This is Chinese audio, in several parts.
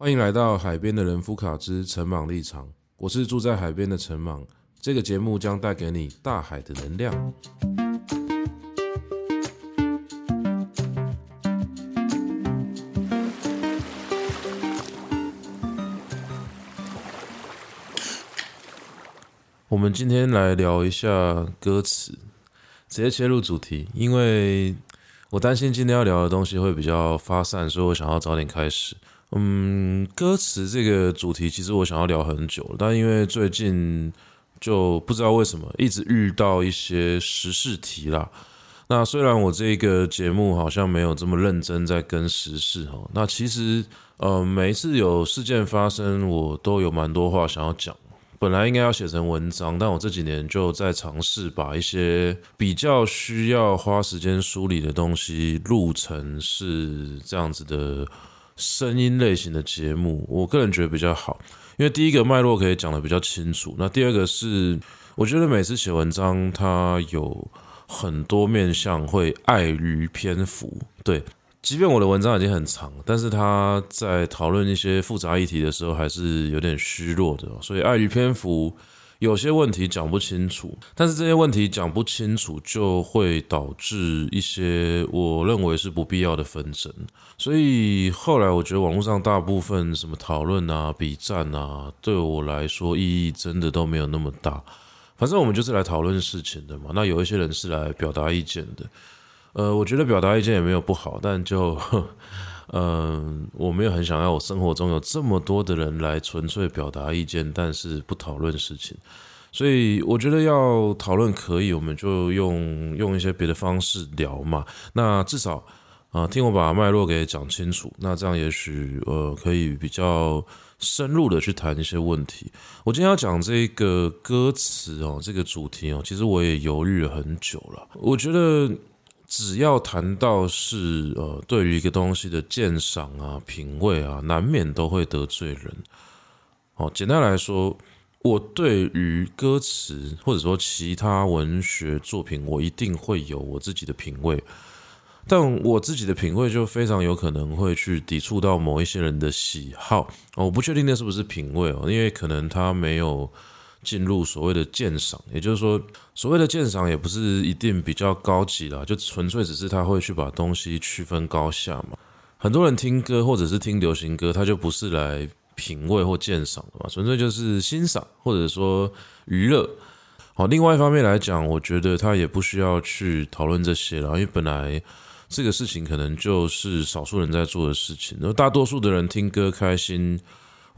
欢迎来到海边的人夫卡之陈茻立场，我是住在海边的陈茻。这个节目将带给你大海的能量。我们今天来聊一下歌词，直接切入主题，因为我担心今天要聊的东西会比较发散，所以我想要早点开始。嗯，歌词这个主题其实我想要聊很久，但因为最近就不知道为什么一直遇到一些时事题啦。那虽然我这个节目好像没有这么认真在跟时事哦，那其实呃每一次有事件发生，我都有蛮多话想要讲。本来应该要写成文章，但我这几年就在尝试把一些比较需要花时间梳理的东西录成是这样子的。声音类型的节目，我个人觉得比较好，因为第一个脉络可以讲得比较清楚。那第二个是，我觉得每次写文章，它有很多面向会碍于篇幅。对，即便我的文章已经很长，但是他在讨论一些复杂议题的时候，还是有点虚弱的，所以碍于篇幅。有些问题讲不清楚，但是这些问题讲不清楚，就会导致一些我认为是不必要的纷争。所以后来我觉得网络上大部分什么讨论啊、比战啊，对我来说意义真的都没有那么大。反正我们就是来讨论事情的嘛。那有一些人是来表达意见的，呃，我觉得表达意见也没有不好，但就。嗯，我没有很想要我生活中有这么多的人来纯粹表达意见，但是不讨论事情。所以我觉得要讨论可以，我们就用用一些别的方式聊嘛。那至少啊，听我把脉络给讲清楚，那这样也许呃可以比较深入的去谈一些问题。我今天要讲这个歌词哦，这个主题哦，其实我也犹豫了很久了。我觉得。只要谈到是呃，对于一个东西的鉴赏啊、品味啊，难免都会得罪人。哦，简单来说，我对于歌词或者说其他文学作品，我一定会有我自己的品味，但我自己的品味就非常有可能会去抵触到某一些人的喜好。我不确定那是不是品味哦，因为可能他没有。进入所谓的鉴赏，也就是说，所谓的鉴赏也不是一定比较高级啦，就纯粹只是他会去把东西区分高下嘛。很多人听歌或者是听流行歌，他就不是来品味或鉴赏的嘛，纯粹就是欣赏或者说娱乐。好，另外一方面来讲，我觉得他也不需要去讨论这些了，因为本来这个事情可能就是少数人在做的事情，而大多数的人听歌开心。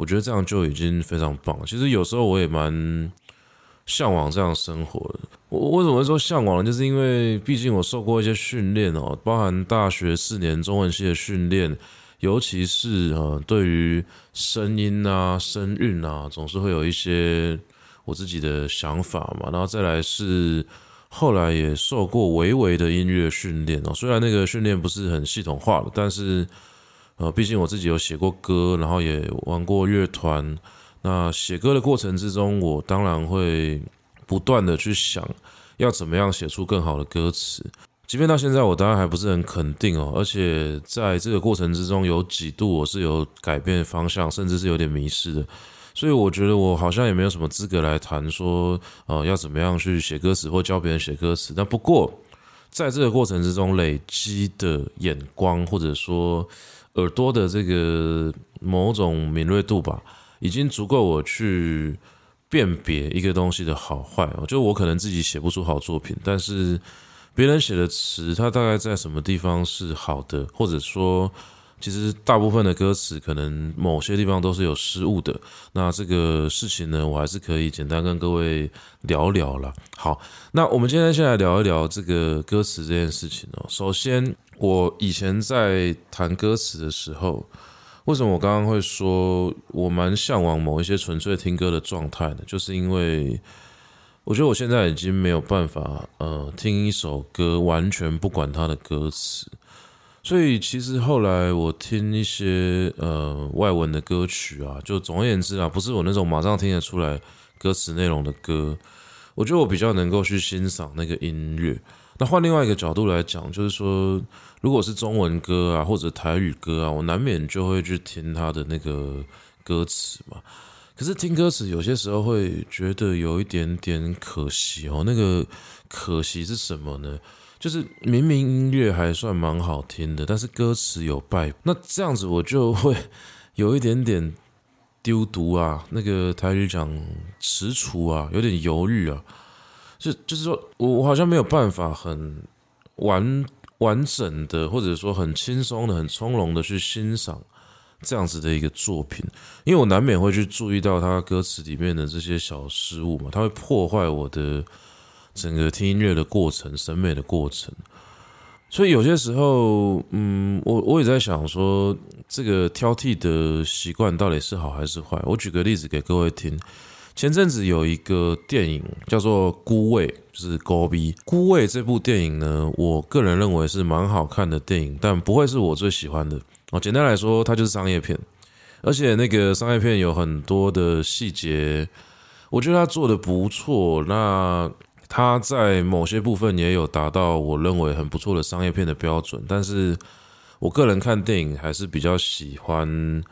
我觉得这样就已经非常棒。其实有时候我也蛮向往这样生活的。我为什么会说向往？就是因为毕竟我受过一些训练哦，包含大学四年中文系的训练，尤其是呃对于声音啊、声韵啊，总是会有一些我自己的想法嘛。然后再来是后来也受过微微的音乐训练哦，虽然那个训练不是很系统化的，但是。呃，毕竟我自己有写过歌，然后也玩过乐团。那写歌的过程之中，我当然会不断的去想，要怎么样写出更好的歌词。即便到现在，我当然还不是很肯定哦。而且在这个过程之中，有几度我是有改变方向，甚至是有点迷失的。所以我觉得我好像也没有什么资格来谈说，呃，要怎么样去写歌词或教别人写歌词。但不过，在这个过程之中累积的眼光，或者说。耳朵的这个某种敏锐度吧，已经足够我去辨别一个东西的好坏哦。就我可能自己写不出好作品，但是别人写的词，它大概在什么地方是好的，或者说，其实大部分的歌词可能某些地方都是有失误的。那这个事情呢，我还是可以简单跟各位聊聊了。好，那我们今天先来聊一聊这个歌词这件事情哦。首先。我以前在谈歌词的时候，为什么我刚刚会说我蛮向往某一些纯粹听歌的状态呢？就是因为我觉得我现在已经没有办法，呃，听一首歌完全不管它的歌词。所以其实后来我听一些呃外文的歌曲啊，就总而言之啊，不是我那种马上听得出来歌词内容的歌，我觉得我比较能够去欣赏那个音乐。那换另外一个角度来讲，就是说，如果是中文歌啊，或者台语歌啊，我难免就会去听他的那个歌词嘛。可是听歌词有些时候会觉得有一点点可惜哦。那个可惜是什么呢？就是明明音乐还算蛮好听的，但是歌词有败，那这样子我就会有一点点丢毒啊。那个台语讲踌躇啊，有点犹豫啊。就就是说我我好像没有办法很完完整的，或者说很轻松的、很从容的去欣赏这样子的一个作品，因为我难免会去注意到他歌词里面的这些小失误嘛，它会破坏我的整个听音乐的过程、审美的过程。所以有些时候，嗯，我我也在想说，这个挑剔的习惯到底是好还是坏？我举个例子给各位听。前阵子有一个电影叫做《孤味》，就是《孤味》。《孤味》这部电影呢，我个人认为是蛮好看的电影，但不会是我最喜欢的。哦，简单来说，它就是商业片，而且那个商业片有很多的细节，我觉得它做得不错。那它在某些部分也有达到我认为很不错的商业片的标准，但是我个人看电影还是比较喜欢。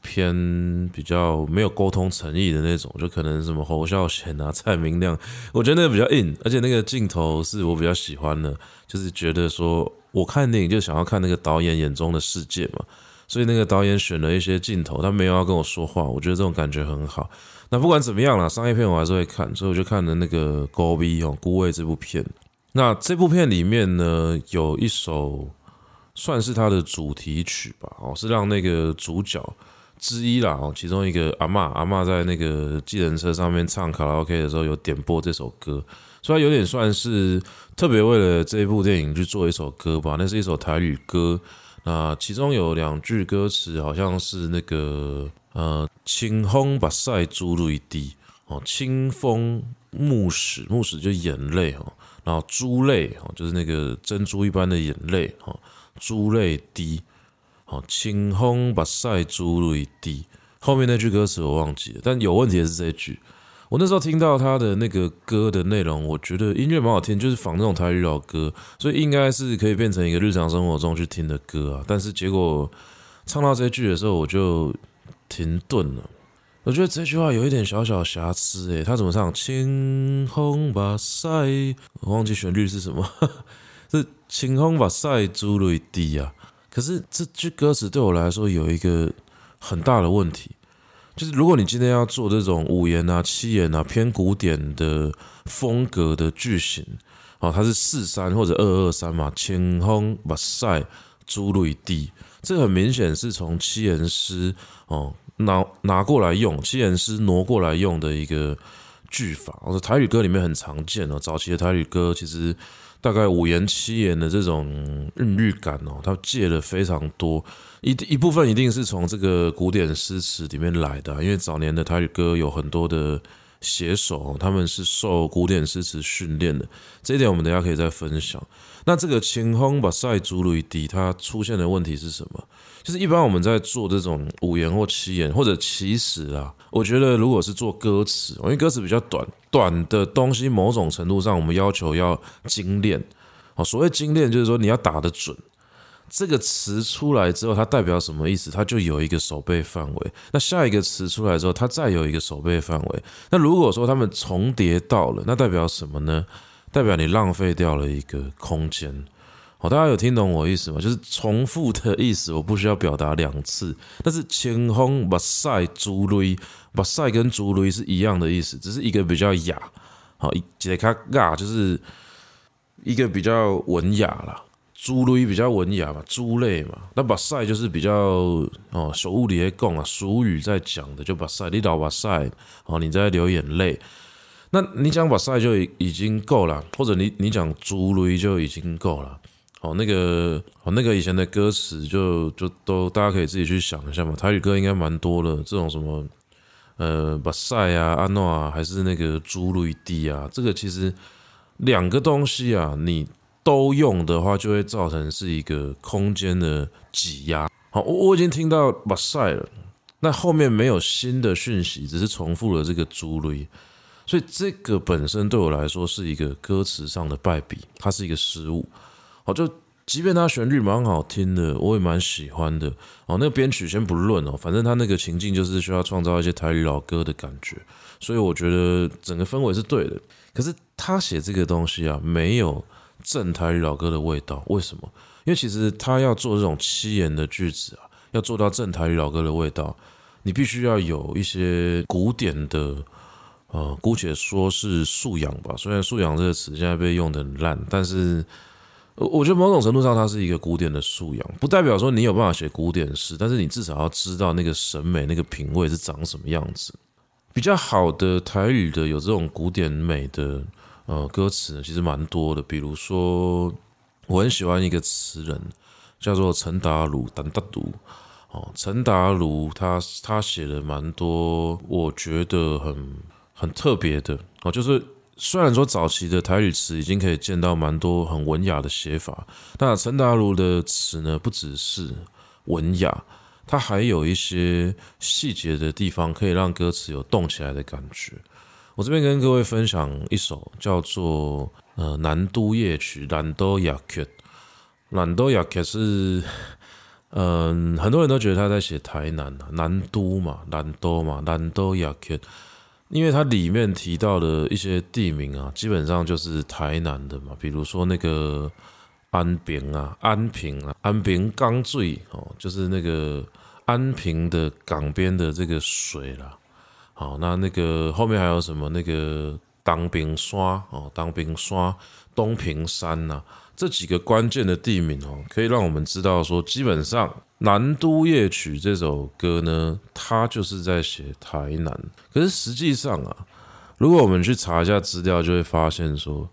偏比较没有沟通诚意的那种，就可能什么侯孝贤啊、蔡明亮，我觉得那个比较硬，而且那个镜头是我比较喜欢的，就是觉得说我看电影就想要看那个导演眼中的世界嘛，所以那个导演选了一些镜头，他没有要跟我说话，我觉得这种感觉很好。那不管怎么样啦，商业片我还是会看，所以我就看了那个《孤味》哦，《孤味》这部片。那这部片里面呢，有一首算是他的主题曲吧，哦，是让那个主角。之一啦，哦，其中一个阿嬷，阿嬷在那个计程车上面唱卡拉 OK 的时候，有点播这首歌，所以有点算是特别为了这一部电影去做一首歌吧。那是一首台语歌，那其中有两句歌词好像是那个呃，清风把晒珠泪滴哦，清风目屎，目屎就眼泪哦，然后珠泪哦，就是那个珍珠一般的眼泪哦，珠泪滴。哦，清风目屎珠泪滴，后面那句歌词我忘记了，但有问题的是这一句。我那时候听到他的那个歌的内容，我觉得音乐蛮好听，就是仿那种台语老歌，所以应该是可以变成一个日常生活中去听的歌啊。但是结果唱到这句的时候，我就停顿了。我觉得这句话有一点小小瑕疵，诶，他怎么唱？清风目屎，我忘记旋律是什么，是清风目屎珠泪滴啊。可是这句歌词对我来说有一个很大的问题，就是如果你今天要做这种五言啊、七言啊偏古典的风格的句型，哦，它是四三或者二二三嘛，清风目屎珠泪滴，这很明显是从七言诗哦拿拿过来用，七言诗挪过来用的一个句法。我说台语歌里面很常见哦，早期的台语歌其实。大概五言七言的这种韵律感哦，它借了非常多一一部分，一定是从这个古典诗词里面来的，因为早年的台语歌有很多的写手，他们是受古典诗词训练的，这一点我们等下可以再分享。那这个清风目屎珠泪滴，它出现的问题是什么？就是一般我们在做这种五言或七言，或者其实啊，我觉得如果是做歌词，因为歌词比较短，短的东西某种程度上我们要求要精炼。哦，所谓精炼就是说你要打得准，这个词出来之后它代表什么意思？它就有一个守备范围。那下一个词出来之后，它再有一个守备范围。那如果说它们重叠到了，那代表什么呢？代表你浪费掉了一个空间。好，大家有听懂我意思吗？就是重复的意思，我不需要表达两次。但是清风目屎珠泪，目屎跟珠泪是一样的意思，只是一个比较雅，好，一个较雅，就是一个比较文雅啦。珠泪比较文雅嘛，珠泪嘛。那目屎就是比较哦，俗语里讲啊，俗语在讲的就目屎，你流目屎，哦，你在流眼泪。那你讲目屎就已经够了，或者你你讲珠泪就已经够了。哦，那个哦，那个以前的歌词就就都大家可以自己去想一下嘛。台语歌应该蛮多的，这种什么呃目屎啊、安诺啊，还是那个珠泪滴啊，这个其实两个东西啊，你都用的话，就会造成是一个空间的挤压。好，我我已经听到目屎了，那后面没有新的讯息，只是重复了这个珠泪。所以这个本身对我来说是一个歌词上的败笔，它是一个失误。就即便它旋律蛮好听的，我也蛮喜欢的。哦，那个编曲先不论哦，反正他那个情境就是需要创造一些台语老歌的感觉，所以我觉得整个氛围是对的。可是他写这个东西啊，没有正台语老歌的味道，为什么？因为其实他要做这种七言的句子啊，要做到正台语老歌的味道，你必须要有一些古典的。呃，姑且说是素养吧。虽然“素养”这个词现在被用得很烂，但是我觉得某种程度上它是一个古典的素养，不代表说你有办法写古典诗，但是你至少要知道那个审美、那个品味是长什么样子。比较好的台语的有这种古典美的呃歌词，其实蛮多的。比如说，我很喜欢一个词人叫做陈达鲁，陈达鲁哦，陈达鲁他他写了蛮多，我觉得很。很特别的哦，就是虽然说早期的台语词已经可以见到蛮多很文雅的写法，但陈达如的词呢，不只是文雅，它还有一些细节的地方可以让歌词有动起来的感觉。我这边跟各位分享一首叫做呃《南都夜曲》，南都夜曲，南都夜曲是嗯、很多人都觉得他在写台南南都嘛，南都嘛，南都夜曲。因为它里面提到的一些地名啊，基本上就是台南的嘛，比如说那个安平啊、安平啊、安平港最哦，就是那个安平的港边的这个水啦。好，那那个后面还有什么？那个当兵刷哦，当兵刷、东平山呐、啊，这几个关键的地名哦，可以让我们知道说，基本上。《南都夜曲》这首歌呢，它就是在写台南。可是实际上啊，如果我们去查一下资料，就会发现说，《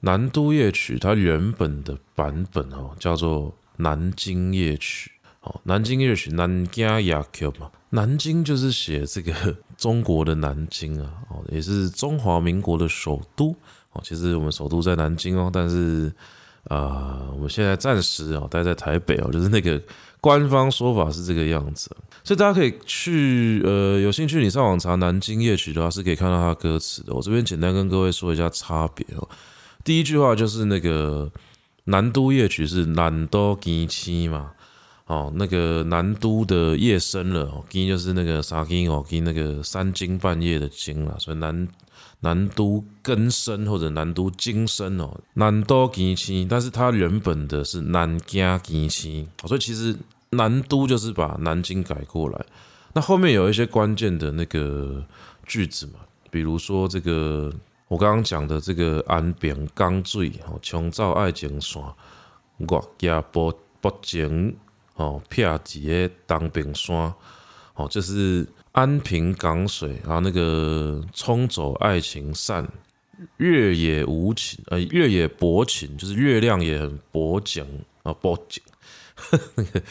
南都夜曲》它原本的版本哦，叫做《南京夜曲》。哦，《南京夜曲》南京夜曲嘛，南京就是写这个中国的南京啊，哦，也是中华民国的首都。哦，其实我们首都在南京哦，但是啊、我们现在暂时啊待在台北哦，就是那个。官方说法是这个样子，所以大家可以去呃，有兴趣你上网查《南京夜曲》的话，是可以看到它歌词的。我这边简单跟各位说一下差别哦。第一句话就是那个《南都夜曲》是南都更青嘛，哦，那个南都的夜深了，更就是那个三更哦，更那个三更半夜的更了，所以南。南都根深或者南都更深哦，南都更青，但是它原本的是南京更青，所以其实南都就是把南京改过来。那后面有一些关键的那个句子嘛，比如说这个我刚刚讲的这个安平江水哦，冲走爱情线，我家不不情哦，撇一个当兵山哦，就是。安平港水，啊那个冲走爱情扇，月也无情，呃，月也薄情，就是月亮也很薄情啊，薄情。那 个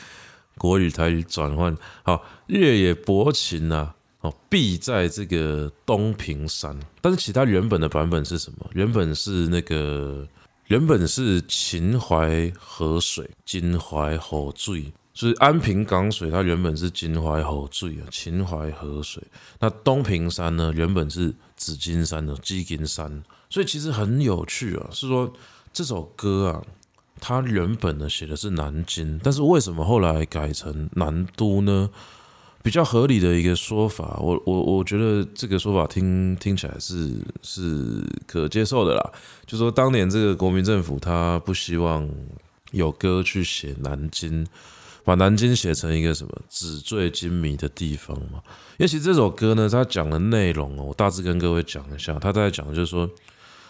国语台语转换，好，月也薄情啊，哦，必在这个东平山，但是其他原本的版本是什么？原本是那个，原本是秦淮河水，秦淮河水。所以安平港水，它原本是秦淮河水啊，秦淮河水。那东平山呢，原本是紫金山的紫金山。所以其实很有趣啊，是说这首歌啊，它原本呢写的是南京，但是为什么后来改成南都呢？比较合理的一个说法，我我我觉得这个说法听听起来是是可接受的啦。就说当年这个国民政府，他不希望有歌去写南京。把南京写成一个什么纸醉金迷的地方嘛？因为其实这首歌呢，它讲的内容哦，我大致跟各位讲一下。他在讲就是说，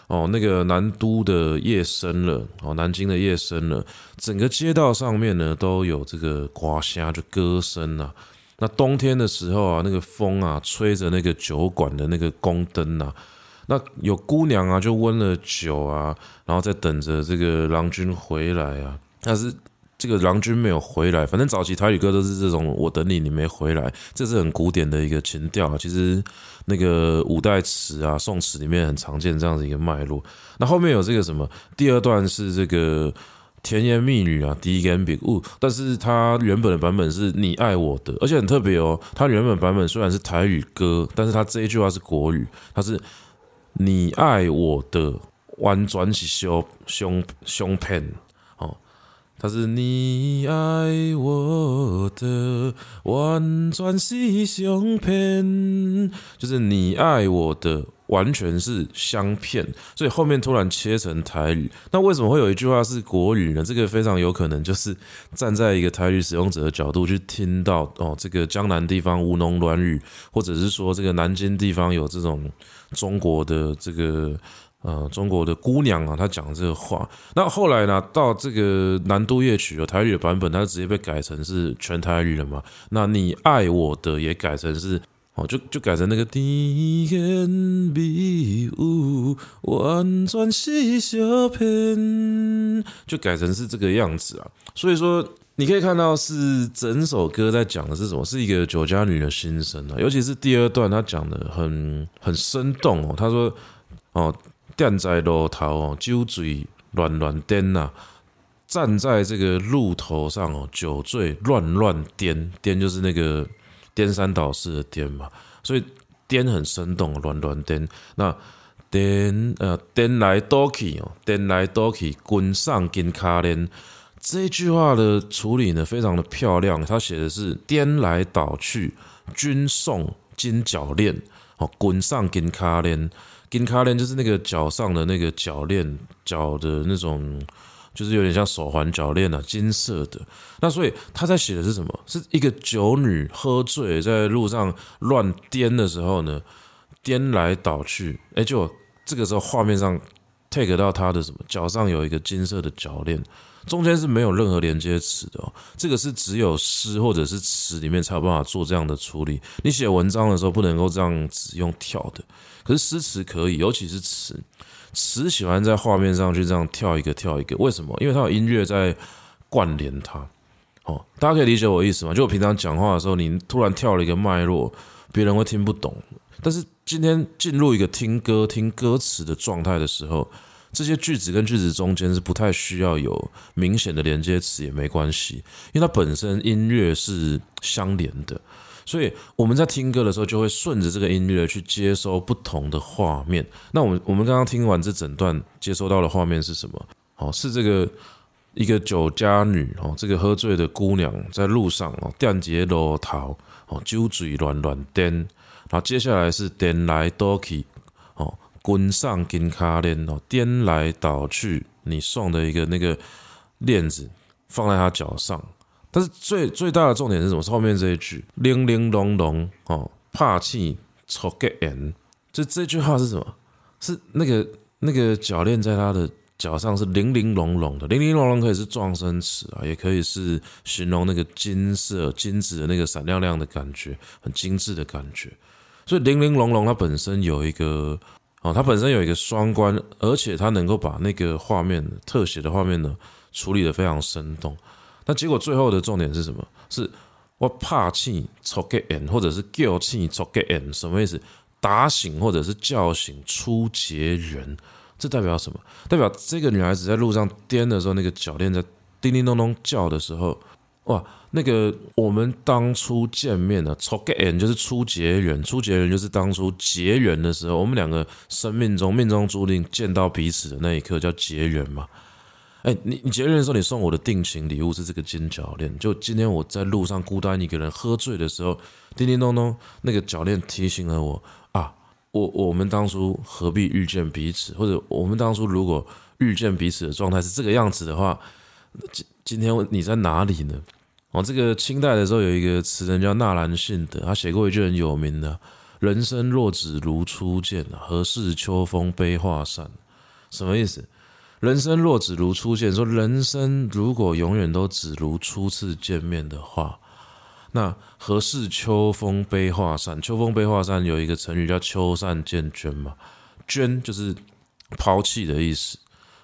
哦，那个南都的夜深了，哦，南京的夜深了，整个街道上面呢都有这个呱虾，就歌声啊。那冬天的时候啊，那个风啊吹着那个酒馆的那个宫灯啊，那有姑娘啊就温了酒啊，然后在等着这个郎君回来啊，但是。这个郎君没有回来，反正早期台语歌都是这种“我等你，你没回来”，这是很古典的一个情调啊。其实那个五代词啊、宋词里面很常见这样子一个脉络。那后面有这个什么？第二段是这个甜言蜜语啊，第一根笔误。但是它原本的版本是你爱我的，而且很特别哦。它原本版本虽然是台语歌，但是它这一句话是国语，它是你爱我的完全是相相相骗，他是你爱我的完全是相片，就是你爱我的。完全是相片，所以后面突然切成台语。那为什么会有一句话是国语呢？这个非常有可能就是站在一个台语使用者的角度去听到哦，这个江南地方吴侬软语，或者是说这个南京地方有这种中国的这个呃中国的姑娘啊，她讲这个话。那后来呢，到这个南都夜曲有台语的版本，它直接被改成是全台语了嘛？那你爱我的也改成是。哦，就就改成那个甜言蜜语，完全是相骗，就改成是这个样子啊。所以说，你可以看到是整首歌在讲的是什么？是一个酒家女的心声啊。尤其是第二段，他讲的很很生动哦。他说：“哦，站在路头哦，酒醉乱乱颠呐，站在这个路头上哦，酒醉乱乱颠，颠就是那个。”颠三倒四的颠嘛，所以颠很生动，乱乱颠。那颠呃颠来倒去哦，颠来倒去，滚上金卡链。这句话的处理呢，非常的漂亮。他写的是颠来倒去，均送金脚链哦，滚上金卡链，金卡链就是那个脚上的那个脚链，脚的那种。就是有点像手环、脚链啊，金色的。那所以他在写的是什么？是一个酒女喝醉在路上乱颠的时候呢，颠来倒去。哎，就这个时候画面上 take 到他的什么？脚上有一个金色的脚链，中间是没有任何连接词的哦。这个是只有诗或者是词里面才有办法做这样的处理。你写文章的时候不能够这样子用跳的，可是诗词可以，尤其是词。词喜欢在画面上去这样跳一个跳一个，为什么？因为它有音乐在关联它。哦，大家可以理解我意思吗？就我平常讲话的时候，你突然跳了一个脉络，别人会听不懂。但是今天进入一个听歌、听歌词的状态的时候，这些句子跟句子中间是不太需要有明显的连接词也没关系，因为它本身音乐是相连的。所以我们在听歌的时候，就会顺着这个音乐去接收不同的画面。那我们我们刚刚听完这整段，接收到的画面是什么？哦，是这个一个酒家女哦，这个喝醉的姑娘在路上哦，电街路头哦，酒醉乱乱颠。然后接下来是颠来倒去哦，滚上金卡链哦，颠来倒去，你送的一个那个链子放在她脚上。但是最最大的重点是什么？是后面这一句“零零珑珑哦，怕气抽个眼”，这这句话是什么？是那个那个脚链在他的脚上是零零珑珑的，零零珑珑可以是撞声词啊，也可以是形容那个金色、金子的那个闪亮亮的感觉，很精致的感觉。所以零零珑珑它本身有一个哦，它本身有一个双关，而且它能够把那个画面特写的画面呢处理得非常生动。那结果最后的重点是什么？是我怕气抽个烟，或者是叫气抽个烟，什么意思？打醒或者是叫醒初结缘，这代表什么？代表这个女孩子在路上颠的时候，那个脚链在叮叮咚咚叫的时候，哇，那个我们当初见面的抽个烟就是初结缘，初结缘就是当初结缘的时候，我们两个生命中命中注定见到彼此的那一刻叫结缘嘛。哎，你你节日的时候，你送我的定情礼物是这个金脚链。就今天我在路上孤单一个人喝醉的时候，叮叮咚咚，那个脚链提醒了我啊，我我们当初何必遇见彼此？或者我们当初如果遇见彼此的状态是这个样子的话，今今天你在哪里呢？哦，这个清代的时候有一个词人叫纳兰性德，他写过一句很有名的：“人生若只如初见，何事秋风悲画扇？”什么意思？人生若只如初见，说人生如果永远都只如初次见面的话，那何事秋风悲画扇？秋风悲画扇有一个成语叫秋扇见捐嘛，捐就是抛弃的意思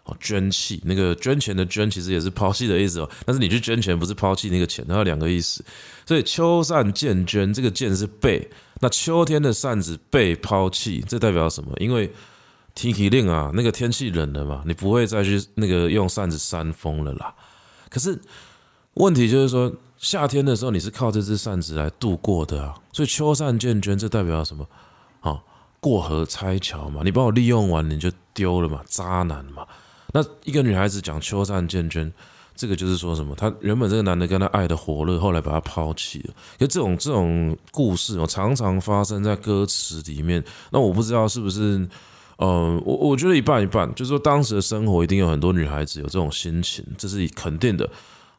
哦，捐弃那个捐钱的捐其实也是抛弃的意思哦，但是你去捐钱不是抛弃那个钱，它有两个意思，所以秋扇见捐这个见是被，那秋天的扇子被抛弃，这代表什么？因为天气令啊，那个天气冷了嘛，你不会再去那个用扇子扇风了啦。可是问题就是说，夏天的时候你是靠这只扇子来度过的啊。所以秋扇见捐，这代表什么？啊，过河拆桥嘛，你把我利用完你就丢了嘛，渣男嘛。那一个女孩子讲秋扇见绢，这个就是说什么？她原本这个男的跟她爱的火热，后来把她抛弃了。因为这种这种故事哦，常常发生在歌词里面。那我不知道是不是，嗯，我我觉得一半一半，就是说当时的生活一定有很多女孩子有这种心情，这是肯定的。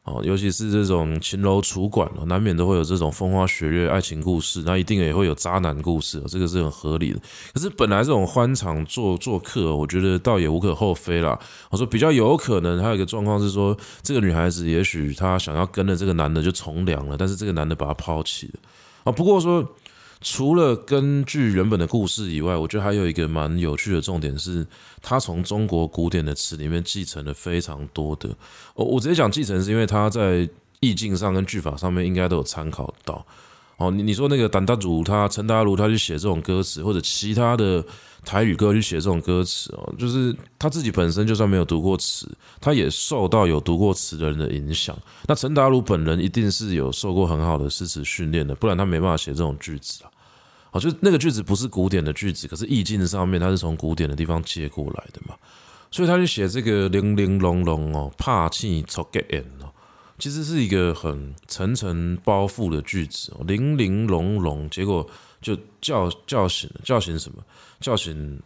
哦，尤其是这种秦楼楚馆，难免都会有这种风花雪月爱情故事，那一定也会有渣男故事，这个是很合理的。可是本来这种欢场做做客，我觉得倒也无可厚非啦。我说比较有可能还有一个状况是说，这个女孩子也许她想要跟着这个男的就从良了，但是这个男的把她抛弃了啊。不过说。除了根据原本的故事以外，我觉得还有一个蛮有趣的重点是，他从中国古典的词里面继承了非常多的。我我直接讲继承，是因为他在意境上跟句法上面应该都有参考到。哦，你你说那个胆大如他陈达如他去写这种歌词，或者其他的台语歌去写这种歌词哦，就是他自己本身就算没有读过词，他也受到有读过词的人的影响。那陈达如本人一定是有受过很好的诗词训练的，不然他没办法写这种句子啊。哦，就那个句子不是古典的句子，可是意境上面它是从古典的地方借过来的嘛，所以他就写这个零零珑珑哦，怕气抽给人哦，其实是一个很层层包覆的句子哦，零零珑珑，结果就叫叫醒了，叫醒什么？叫醒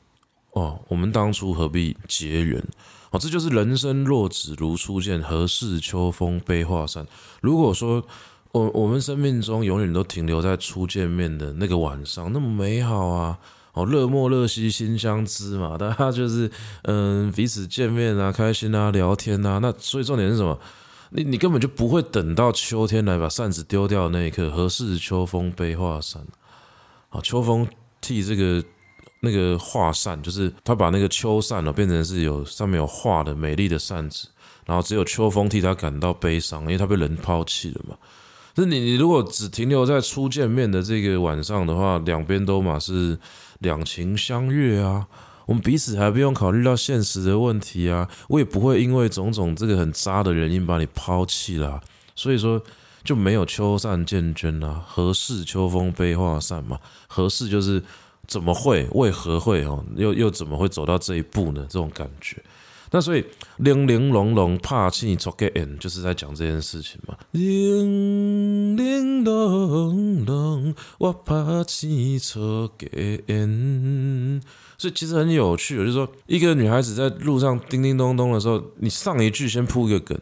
哦，我们当初何必结缘？哦，这就是人生若只如初见，何事秋风悲画扇。如果说。我我们生命中永远都停留在初见面的那个晚上，那么美好啊！哦，热莫热兮心相知嘛，大家就是嗯彼此见面啊，开心啊，聊天啊。那所以重点是什么？你你根本就不会等到秋天来把扇子丢掉那一刻。何事秋风悲画扇？啊，秋风替这个那个画扇，就是他把那个秋扇呢变成是有上面有画的美丽的扇子，然后只有秋风替他感到悲伤，因为他被人抛弃了嘛。是你，你如果只停留在初见面的这个晚上的话，两边都嘛是两情相悦啊，我们彼此还不用考虑到现实的问题啊，我也不会因为种种这个很渣的原因把你抛弃了，所以说就没有秋扇见绢啊，何事秋风悲画扇嘛，何事就是怎么会，为何会哦，又又怎么会走到这一步呢？这种感觉。那所以，零零珑珑怕气出给人，就是在讲这件事情嘛。零零珑珑，我怕气出给人。所以其实很有趣，就是说，一个女孩子在路上叮叮咚咚的时候，你上一句先铺一个梗，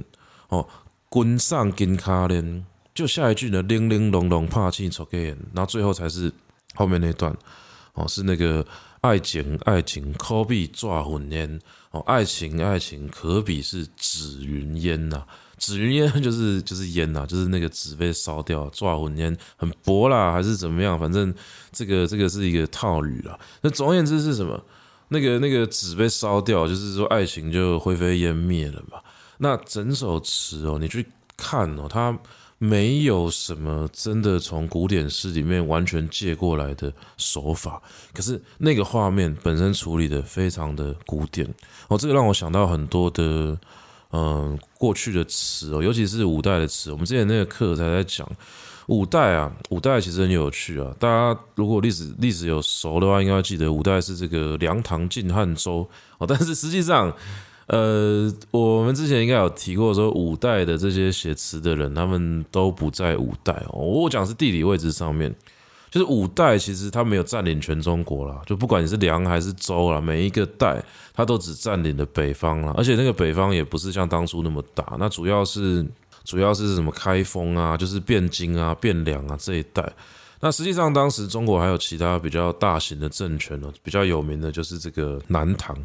哦，滚上金卡链，就下一句呢，零零珑珑怕气出给人，然后最后才是后面那段，哦，是那个。爱情，爱情可比纸云烟哦，爱情，爱情可比是纸云烟呐，纸云烟就是就是烟呐，就是那个纸被烧掉，纸云烟很薄啦，还是怎么样？反正这个这个是一个套语啦。那总而言之是什么？那个那个纸被烧掉，就是说爱情就灰飞烟灭了嘛。那整首词哦，你去看哦，它。没有什么真的从古典诗里面完全借过来的手法，可是那个画面本身处理的非常的古典哦，这个让我想到很多的嗯、过去的词哦，尤其是五代的词。我们之前那个课才在讲五代啊，五代其实很有趣啊。大家如果历史历史有熟的话，应该记得五代是这个梁唐晋汉周哦，但是实际上。呃，我们之前应该有提过，说五代的这些写词的人，他们都不在五代哦。我讲是地理位置上面，就是五代其实他没有占领全中国啦，就不管你是梁还是周啦，每一个代他都只占领了北方啦，而且那个北方也不是像当初那么大，那主要是主要是什么开封啊，就是汴京啊、汴梁啊这一带。那实际上当时中国还有其他比较大型的政权哦，比较有名的就是这个南唐。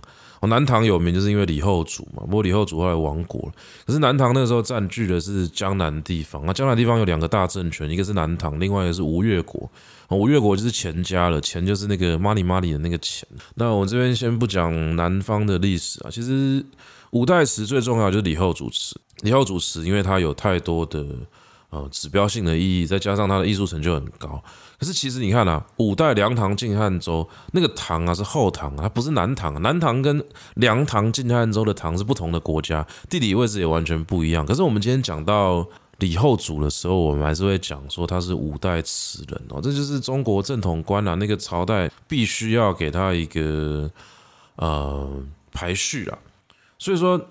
哦，南唐有名就是因为李后主嘛，不过李后主后来亡国了。可是南唐那时候占据的是江南地方，那江南地方有两个大政权，一个是南唐，另外一个是吴越国。吴越国就是钱家了，钱就是那个 money money 的那个钱。那我这边先不讲南方的历史啊，其实五代词最重要就是李后主持，李后主持因为他有太多的。呃，指标性的意义，再加上它的艺术成就很高。可是其实你看啊，五代梁唐晋汉周那个唐啊是后唐，它不是南唐。南唐跟梁唐晋汉周的唐是不同的国家，地理位置也完全不一样。可是我们今天讲到李后主的时候，我们还是会讲说他是五代词人哦，这就是中国正统观啊，那个朝代必须要给他一个呃排序啊，所以说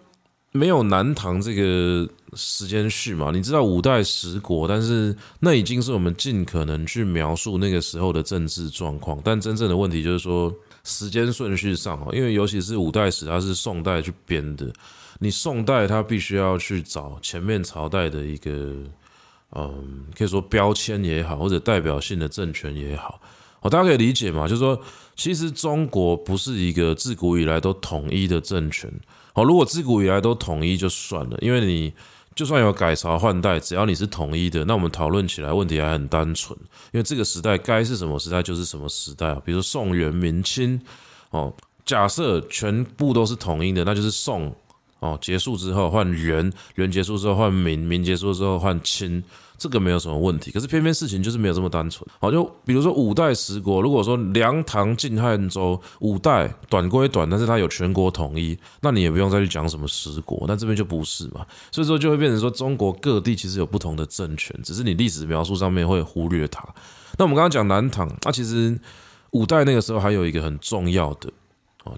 没有南唐这个时间序嘛，你知道五代十国，但是那已经是我们尽可能去描述那个时候的政治状况，但真正的问题就是说时间顺序上哦，因为尤其是五代史，它是宋代去编的。你宋代，它必须要去找前面朝代的一个，嗯，可以说标签也好，或者代表性的政权也好，哦，大家可以理解嘛？就是说，其实中国不是一个自古以来都统一的政权。哦，如果自古以来都统一就算了，因为你就算有改朝换代，只要你是统一的，那我们讨论起来问题还很单纯，因为这个时代该是什么时代就是什么时代啊。比如说宋元明清，哦，假设全部都是统一的，那就是宋。哦，结束之后换元，元结束之后换明，明结束之后换清，这个没有什么问题。可是偏偏事情就是没有这么单纯。好，就比如说五代十国，如果说梁、唐、晋、汉、周五代短归短，但是它有全国统一，那你也不用再去讲什么十国，那这边就不是嘛。所以说就会变成说，中国各地其实有不同的政权，只是你历史描述上面会忽略它。那我们刚刚讲南唐，那其实五代那个时候还有一个很重要的。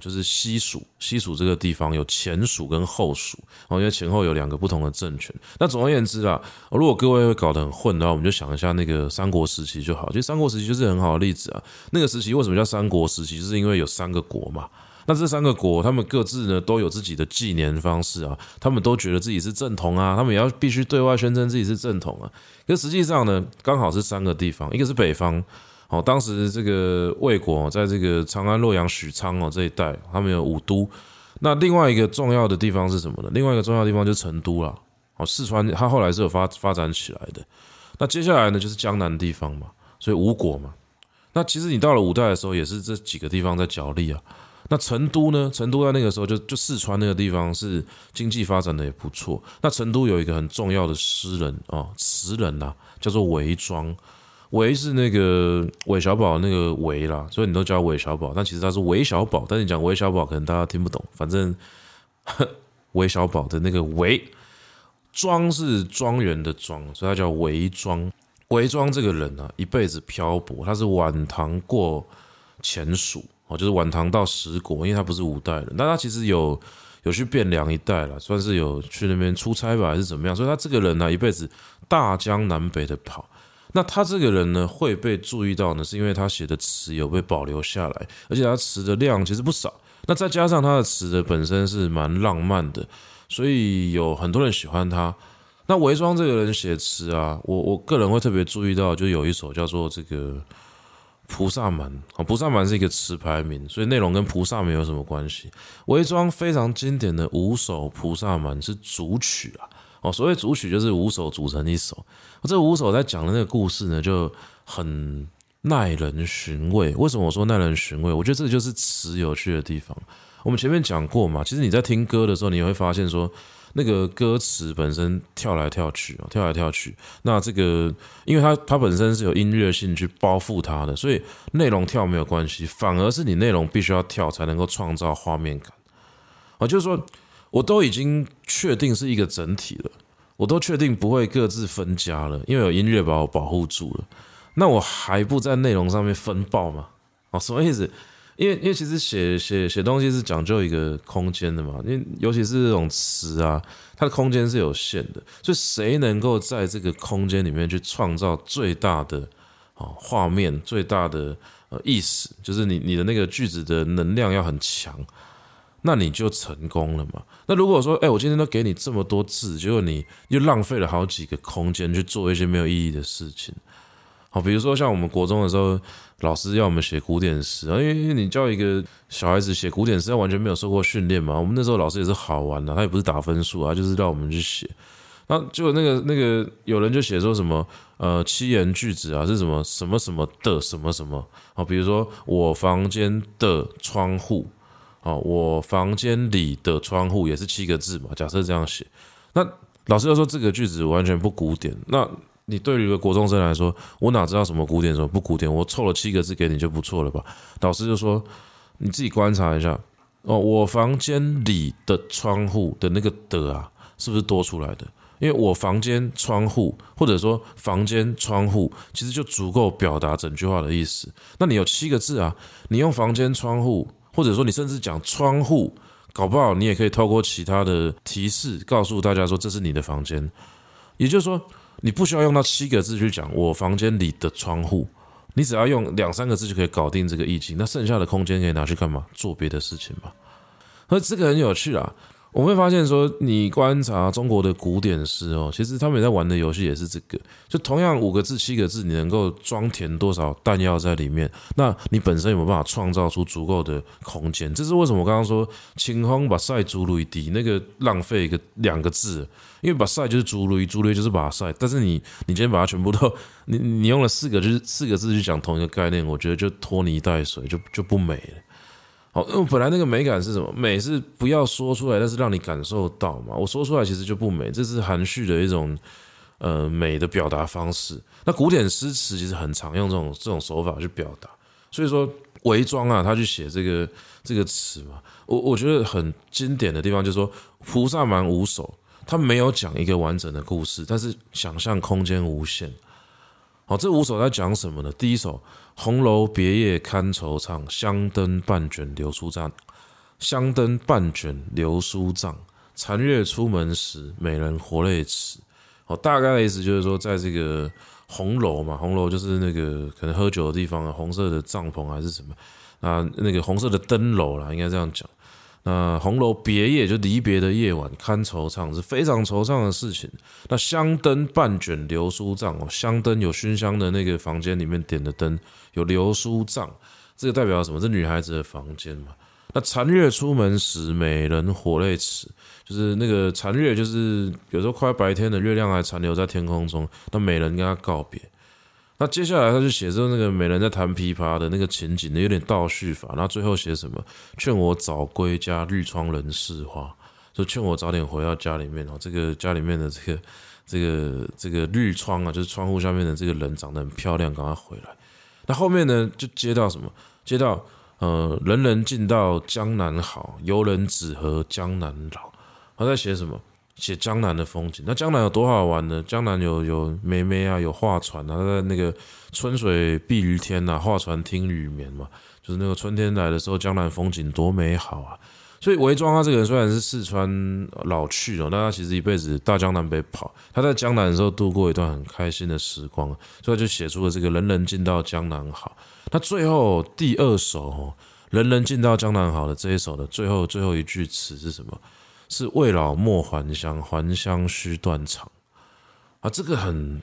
就是西蜀，西蜀这个地方有前蜀跟后蜀，哦，因为前后有两个不同的政权。那总而言之啊，如果各位会搞得很混的话，我们就想一下那个三国时期就好。其实三国时期就是很好的例子啊。那个时期为什么叫三国时期？就是因为有三个国嘛。那这三个国，他们各自呢都有自己的纪年方式啊，他们都觉得自己是正统啊，他们也要必须对外宣称自己是正统啊。可实际上呢，刚好是三个地方，一个是北方。哦，当时这个魏国在这个长安、洛阳、许昌哦这一带，他们有五都。那另外一个重要的地方是什么呢？另外一个重要的地方就是成都啦。哦，四川它后来是有发发展起来的。那接下来呢，就是江南地方嘛，所以吴国嘛。那其实你到了五代的时候，也是这几个地方在角力啊。那成都呢？成都在那个时候就就四川那个地方是经济发展的也不错。那成都有一个很重要的诗人哦，词人呐，叫做韦庄。韦是那个韦小宝那个韦啦，所以你都叫韦小宝，但其实他是韦小宝。但你讲韦小宝，可能大家听不懂。反正韦小宝的那个韦庄是庄园的庄，所以他叫韦庄。韦庄这个人啊，一辈子漂泊，他是晚唐过前蜀哦，就是晚唐到十国，因为他不是五代人，但他其实有有去汴梁一带了，算是有去那边出差吧，还是怎么样？所以他这个人呢、啊，一辈子大江南北的跑。那他这个人呢，会被注意到呢，是因为他写的词有被保留下来，而且他词的量其实不少。那再加上他的词的本身是蛮浪漫的，所以有很多人喜欢他。那韦庄这个人写词啊，我我个人会特别注意到，就有一首叫做这个《菩萨蛮》啊，《菩萨蛮》是一个词牌名，所以内容跟菩萨没有什么关系。韦庄非常经典的五首《菩萨蛮》是组曲啊。哦，所谓组曲就是五首组成一首。这五首在讲的那个故事呢，就很耐人寻味。为什么我说耐人寻味？我觉得这就是词有趣的地方。我们前面讲过嘛，其实你在听歌的时候，你会发现说，那个歌词本身跳来跳去，跳来跳去。那这个，因为它它本身是有音乐性去包覆它的，所以内容跳没有关系，反而是你内容必须要跳才能够创造画面感。啊，就是说。我都已经确定是一个整体了，我都确定不会各自分家了，因为有音乐把我保护住了。那我还不在内容上面分爆吗？哦，什么意思？因为因为其实写写写东西是讲究一个空间的嘛，因为尤其是这种词啊，它的空间是有限的，所以谁能够在这个空间里面去创造最大的啊画面，最大的呃意思，就是你你的那个句子的能量要很强。那你就成功了嘛？那如果说，哎，我今天都给你这么多字，结果你又浪费了好几个空间去做一些没有意义的事情。好，比如说像我们国中的时候，老师要我们写古典诗啊，因为你叫一个小孩子写古典诗，他完全没有受过训练嘛。我们那时候老师也是好玩的，他也不是打分数啊，就是让我们去写。那就那个那个有人就写说什么，呃，七言句子啊，是什么什么什么的什么什么啊？比如说我房间的窗户。哦，我房间里的窗户也是七个字嘛？假设这样写，那老师就说这个句子完全不古典。那你对于一个国中生来说，我哪知道什么古典什么不古典？我凑了七个字给你就不错了吧？老师就说你自己观察一下。哦，我房间里的窗户的那个的啊，是不是多出来的？因为我房间窗户或者说房间窗户其实就足够表达整句话的意思。那你有七个字啊，你用房间窗户，或者说你甚至讲窗户，搞不好你也可以透过其他的提示告诉大家说这是你的房间。也就是说，你不需要用到七个字去讲我房间里的窗户，你只要用两三个字就可以搞定这个意境。那剩下的空间可以拿去干嘛？做别的事情嘛。而这个很有趣啊。我们会发现说，你观察中国的古典诗哦，其实他们在玩的游戏也是这个，就同样五个字、七个字，你能够装填多少弹药在里面？那你本身有没有办法创造出足够的空间？这是为什么我刚刚说“清风把赛逐雷滴”那个浪费一个两个字，因为把赛就是逐雷，逐雷就是把赛，但是你你今天把它全部都你你用了四个就是四个字去讲同一个概念，我觉得就拖泥带水，就就不美了。好，因为本来那个美感是什么？美是不要说出来，但是让你感受到嘛。我说出来其实就不美，这是含蓄的一种呃美的表达方式。那古典诗词其实很常用这种这种手法去表达。所以说，韦庄啊，他去写这个这个词嘛，我我觉得很经典的地方就是说，菩萨蛮五首，他没有讲一个完整的故事，但是想象空间无限。好，这五首在讲什么呢？第一首。红楼别夜堪惆怅，香灯半卷流苏帐。香灯半卷流苏帐，残月出门时，美人活泪池。哦，大概的意思就是说，在这个红楼嘛，红楼就是那个可能喝酒的地方啊，红色的帐篷还是什么啊，那个红色的灯楼啦，应该这样讲。那红楼别夜就离别的夜晚，堪惆怅是非常惆怅的事情。那香灯半卷流苏帐哦，香灯有熏香的那个房间里面点的灯，有流苏帐，这个代表什么？这女孩子的房间嘛。那残月出门时，美人火泪池，就是那个残月，就是有时候快白天的月亮还残留在天空中，那美人跟他告别。那接下来他就写着那个美人在弹琵琶的那个情景，有点倒叙法。然后最后写什么？劝我早归家，绿窗人似花。就劝我早点回到家里面哦。这个家里面的这个这个这个绿窗啊，就是窗户下面的这个人长得很漂亮，赶快回来。那后面呢，就接到什么？接到呃，人人尽道江南好，游人只合江南老。他在写什么？写江南的风景，那江南有多好玩呢？江南有有妹妹啊，有画船啊，在那个春水碧于天呐，画船听雨眠嘛，就是那个春天来的时候，江南风景多美好啊！所以韦庄他这个人虽然是四川老去了，但他其实一辈子大江南北跑，他在江南的时候度过一段很开心的时光，所以就写出了这个“人人尽道江南好”。那最后第二首“人人尽道江南好”的这一首的最后最后一句词是什么？是未老莫还乡，还乡须断肠啊！这个很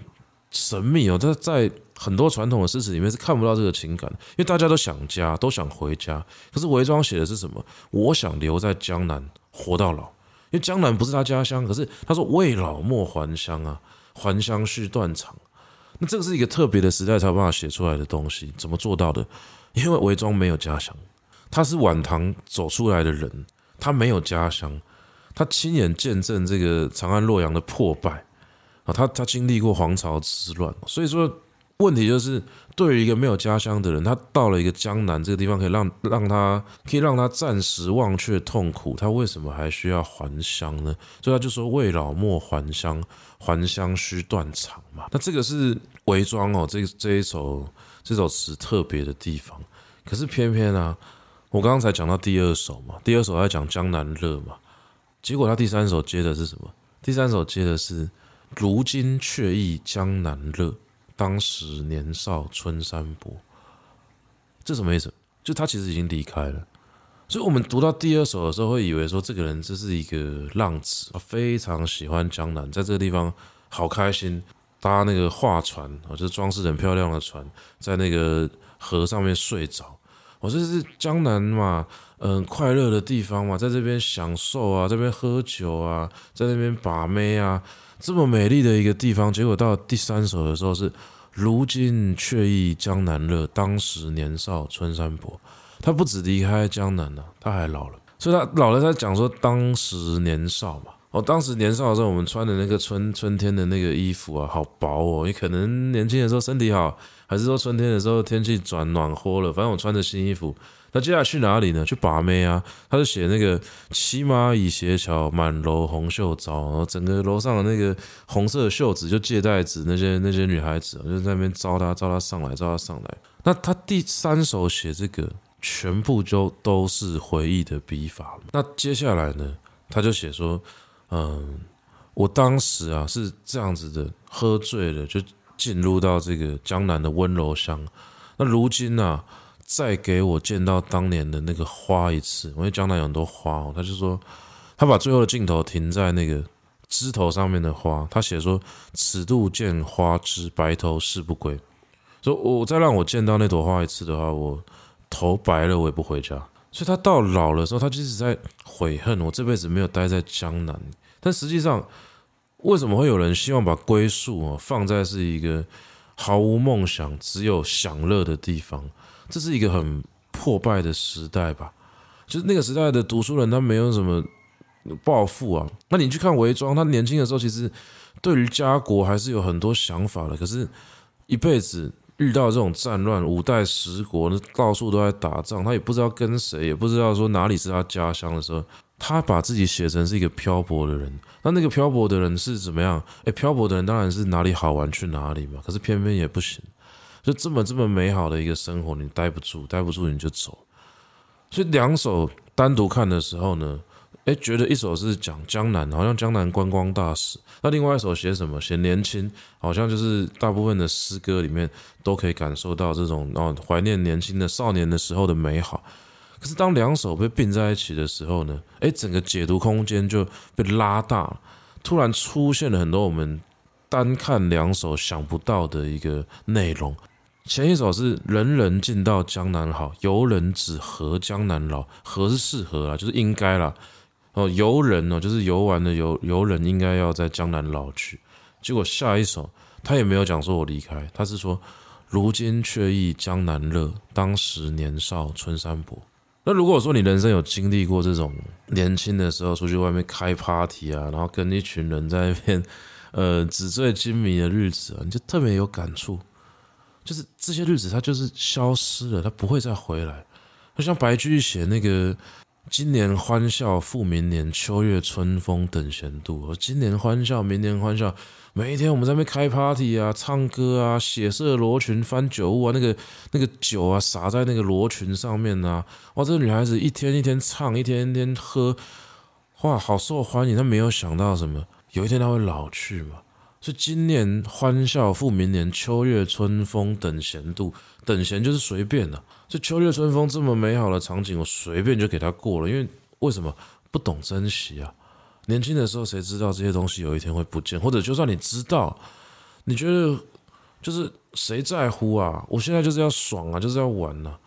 神秘哦，在在很多传统的诗词里面是看不到这个情感，因为大家都想家，都想回家。可是韦庄写的是什么？我想留在江南，活到老。因为江南不是他家乡，可是他说未老莫还乡啊，还乡须断肠。那这个是一个特别的时代才有办法写出来的东西，怎么做到的？因为韦庄没有家乡，他是晚唐走出来的人，他没有家乡。他亲眼见证这个长安洛阳的破败啊，他他经历过黄巢之乱，所以说问题就是，对于一个没有家乡的人，他到了一个江南这个地方，可以让让他可以让他暂时忘却痛苦，他为什么还需要还乡呢？所以他就说“未老莫还乡，还乡须断肠”嘛。那这个是韦庄哦，这这一首这首词特别的地方。可是偏偏啊，我刚刚才讲到第二首嘛，第二首在讲江南热嘛。结果他第三首接的是什么？第三首接的是“如今却忆江南热，当时年少春山薄”。这什么意思？就他其实已经离开了。所以我们读到第二首的时候，会以为说这个人这是一个浪子，非常喜欢江南，在这个地方好开心，搭那个画船啊，就是装饰很漂亮的船，在那个河上面睡着。我这是江南嘛。嗯，快乐的地方嘛，在这边享受啊，这边喝酒啊，在那边把妹啊，这么美丽的一个地方，结果到第三首的时候是“如今却忆江南乐，当时年少春山薄”。他不止离开江南了，他还老了，所以他老了，他讲说当时年少嘛。哦，当时年少的时候，我们穿的那个春春天的那个衣服啊，好薄哦。你可能年轻的时候身体好还是说春天的时候天气转暖和了，反正我穿着新衣服。那接下来去哪里呢？去把妹啊！他就写那个“骑马倚斜桥，满楼红袖招”，然后整个楼上的那个红色的袖子就借代指那些那些女孩子，就在那边招他，招他上来，招他上来。那他第三首写这个，全部就都是回忆的笔法。那接下来呢，他就写说：“嗯，我当时啊是这样子的，喝醉了就进入到这个江南的温柔乡。那如今呢、？”再给我见到当年的那个花一次，因为江南有很多花哦。他就说，他把最后的镜头停在那个枝头上面的花，他写说：“此度见花枝，白头誓不归。”说我再让我见到那朵花一次的话，我头白了，我也不回家。所以他到老的时候，他就一直在悔恨，我这辈子没有待在江南。但实际上，为什么会有人希望把归宿啊放在是一个毫无梦想、只有享乐的地方？这是一个很破败的时代吧，就是那个时代的读书人，他没有什么抱负啊。那你去看韦庄，他年轻的时候其实对于家国还是有很多想法的。可是，一辈子遇到这种战乱，五代十国，那到处都在打仗，他也不知道跟谁，也不知道说哪里是他家乡的时候，他把自己写成是一个漂泊的人。那那个漂泊的人是怎么样？诶，漂泊的人当然是哪里好玩去哪里嘛。可是偏偏也不行。就这么这么美好的一个生活，你待不住，待不住你就走。所以两首单独看的时候呢，诶，觉得一首是讲江南，好像江南观光大使；那另外一首写什么？写年轻，好像就是大部分的诗歌里面都可以感受到这种哦，怀念年轻的少年的时候的美好。可是当两首被并在一起的时候呢，诶，整个解读空间就被拉大，突然出现了很多我们单看两首想不到的一个内容。前一首是人人尽到江南好，游人只合江南老。合是适合啦，就是应该啦。哦，游人哦，就是游玩的游游人，应该要在江南老去。结果下一首他也没有讲说我离开，他是说如今却忆江南乐，当时年少春山薄。那如果说你人生有经历过这种年轻的时候出去外面开 party 啊，然后跟一群人在那边呃纸醉金迷的日子啊，你就特别有感触。就是这些日子，它就是消失了，它不会再回来。就像白居易写那个“今年欢笑复明年，秋月春风等闲度”。今年欢笑，明年欢笑，每一天我们在那边开 party 啊，唱歌啊，血色罗裙翻酒污啊，那个那个酒啊洒在那个罗裙上面啊，哇，这个女孩子一天一天唱，一天一天喝，哇，好受欢迎。她没有想到什么，有一天她会老去嘛。是今年欢笑复明年，秋月春风等闲度。等闲就是随便的。这秋月春风这么美好的场景，我随便就给她过了。因为为什么不懂珍惜啊？年轻的时候谁知道这些东西有一天会不见？或者就算你知道，你觉得就是谁在乎啊？我现在就是要爽啊，就是要玩呐、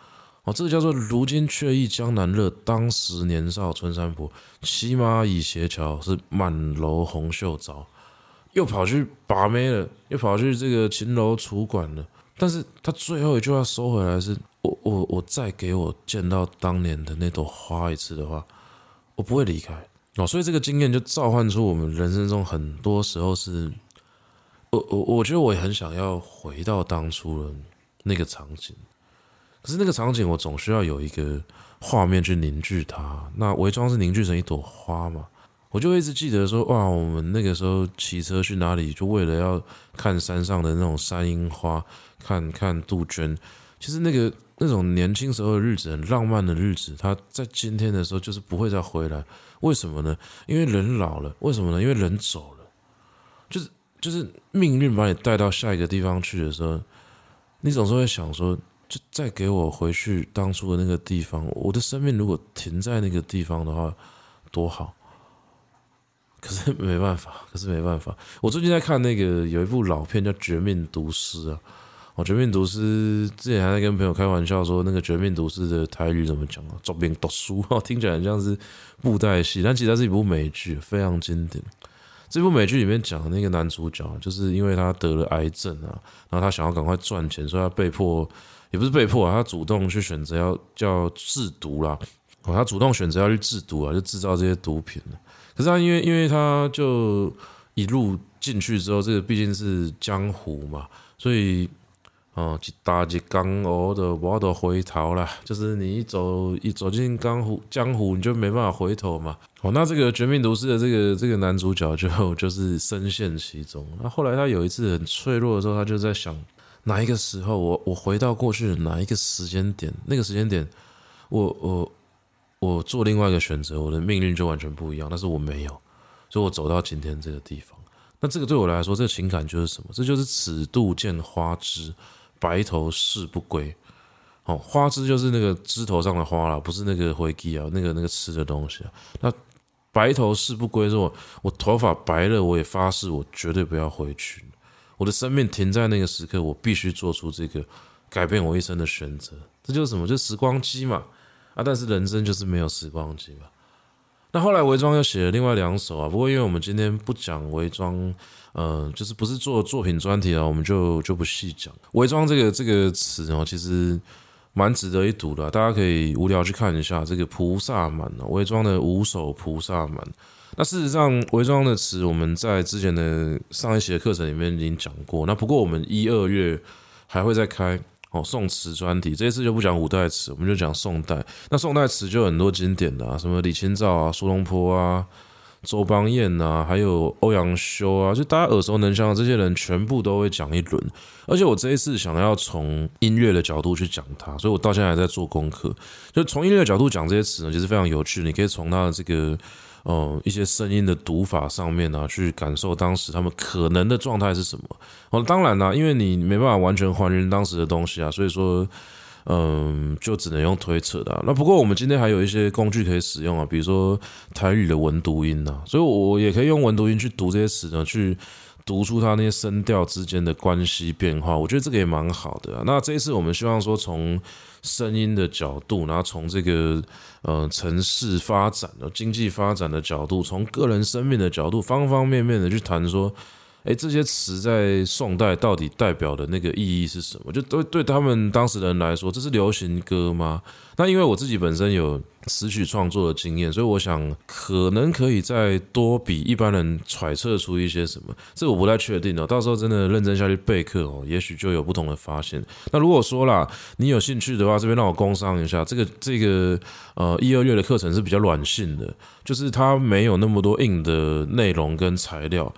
哦，这个叫做如今却忆江南乐，当时年少春山薄。骑马倚斜桥，是满楼红袖招。又跑去把妹了，又跑去这个秦楼楚馆了。但是他最后一句话收回来是：我我我再给我见到当年的那朵花一次的话，我不会离开哦。所以这个经验就召唤出我们人生中很多时候是，我我我觉得我也很想要回到当初的那个场景，可是那个场景我总需要有一个画面去凝聚它。那伪装是凝聚成一朵花嘛？我就一直记得说，哇，我们那个时候骑车去哪里，就为了要看山上的那种山樱花，看看杜鹃。其实那个那种年轻时候的日子，很浪漫的日子，它在今天的时候就是不会再回来。为什么呢？因为人老了。为什么呢？因为人走了。就是就是命运把你带到下一个地方去的时候，你总是会想说，就再给我回去当初的那个地方。我的生命如果停在那个地方的话，多好。可是没办法，可是没办法。我最近在看那个有一部老片叫《绝命毒师》啊，哦，《绝命毒师》之前还在跟朋友开玩笑说，那个《绝命毒师》的台语怎么讲啊？作命毒书 哦，听起来很像是布袋戏，但其实它是一部美剧，非常经典。这部美剧里面讲的那个男主角，就是因为他得了癌症啊，然后他想要赶快赚钱，所以他被迫，也不是被迫啊，他主动去选择要叫制毒啦，哦，他主动选择要去制毒啊，就制造这些毒品。可是他因为因为他就一路进去之后，这个毕竟是江湖嘛，所以哦，一打一江湖的，我都回头了。就是你一走一走进江湖，江湖你就没办法回头嘛。哦，那这个绝命毒师的这个这个男主角就 就是深陷其中。那后来他有一次很脆弱的时候，他就在想，哪一个时候我我回到过去哪一个时间点，那个时间点，我我我做另外一个选择，我的命运就完全不一样。但是我没有，所以我走到今天这个地方。那这个对我来说，这个情感就是什么？这就是此度见花枝。白头誓不归，哦，花枝就是那个枝头上的花啦，不是那个灰鸡啊，那个那个吃的东西啊。那白头誓不归，说我我头发白了，我也发誓，我绝对不要回去。我的生命停在那个时刻，我必须做出这个改变我一生的选择。这就是什么？就时光机嘛。啊，但是人生就是没有时光机嘛。那后来韦庄又写了另外两首啊，不过因为我们今天不讲韦庄。呃，就是不是做作品专题啊，我们就就不细讲。伪装这个这个词哦，其实蛮值得一读的，大家可以无聊去看一下这个菩萨蛮哦，伪装的五首菩萨蛮。那事实上，伪装的词我们在之前的上一期的课程里面已经讲过。那不过我们一二月还会再开哦宋词专题，这一次就不讲五代词，我们就讲宋代。那宋代词就很多经典的啊，什么李清照啊、苏东坡啊。周邦彦、啊，还有欧阳修啊，就大家耳熟能详的这些人，全部都会讲一轮。而且我这一次想要从音乐的角度去讲它，所以我到现在还在做功课。就从音乐的角度讲这些词呢，其实非常有趣。你可以从它的这个哦一些声音的读法上面啊，去感受当时他们可能的状态是什么。哦，当然啦，因为你没办法完全还原当时的东西啊，所以说。嗯，就只能用推测的。那不过我们今天还有一些工具可以使用啊，比如说台语的文读音呐，所以我也可以用文读音去读这些词呢，去读出它那些声调之间的关系变化。我觉得这个也蛮好的啊。那这一次我们希望说，从声音的角度，然后从这个呃城市发展的经济发展的角度，从个人生命的角度，方方面面的去谈说。诶，这些词在宋代到底代表的那个意义是什么？就对对他们当时人来说，这是流行歌吗？那因为我自己本身有词曲创作的经验，所以我想可能可以再多比一般人揣测出一些什么。这我不太确定哦，到时候真的认真下去备课哦，也许就有不同的发现。那如果说啦，你有兴趣的话，这边让我工商一下，这个这个呃一二月的课程是比较软性的，就是它没有那么多硬的内容跟材料。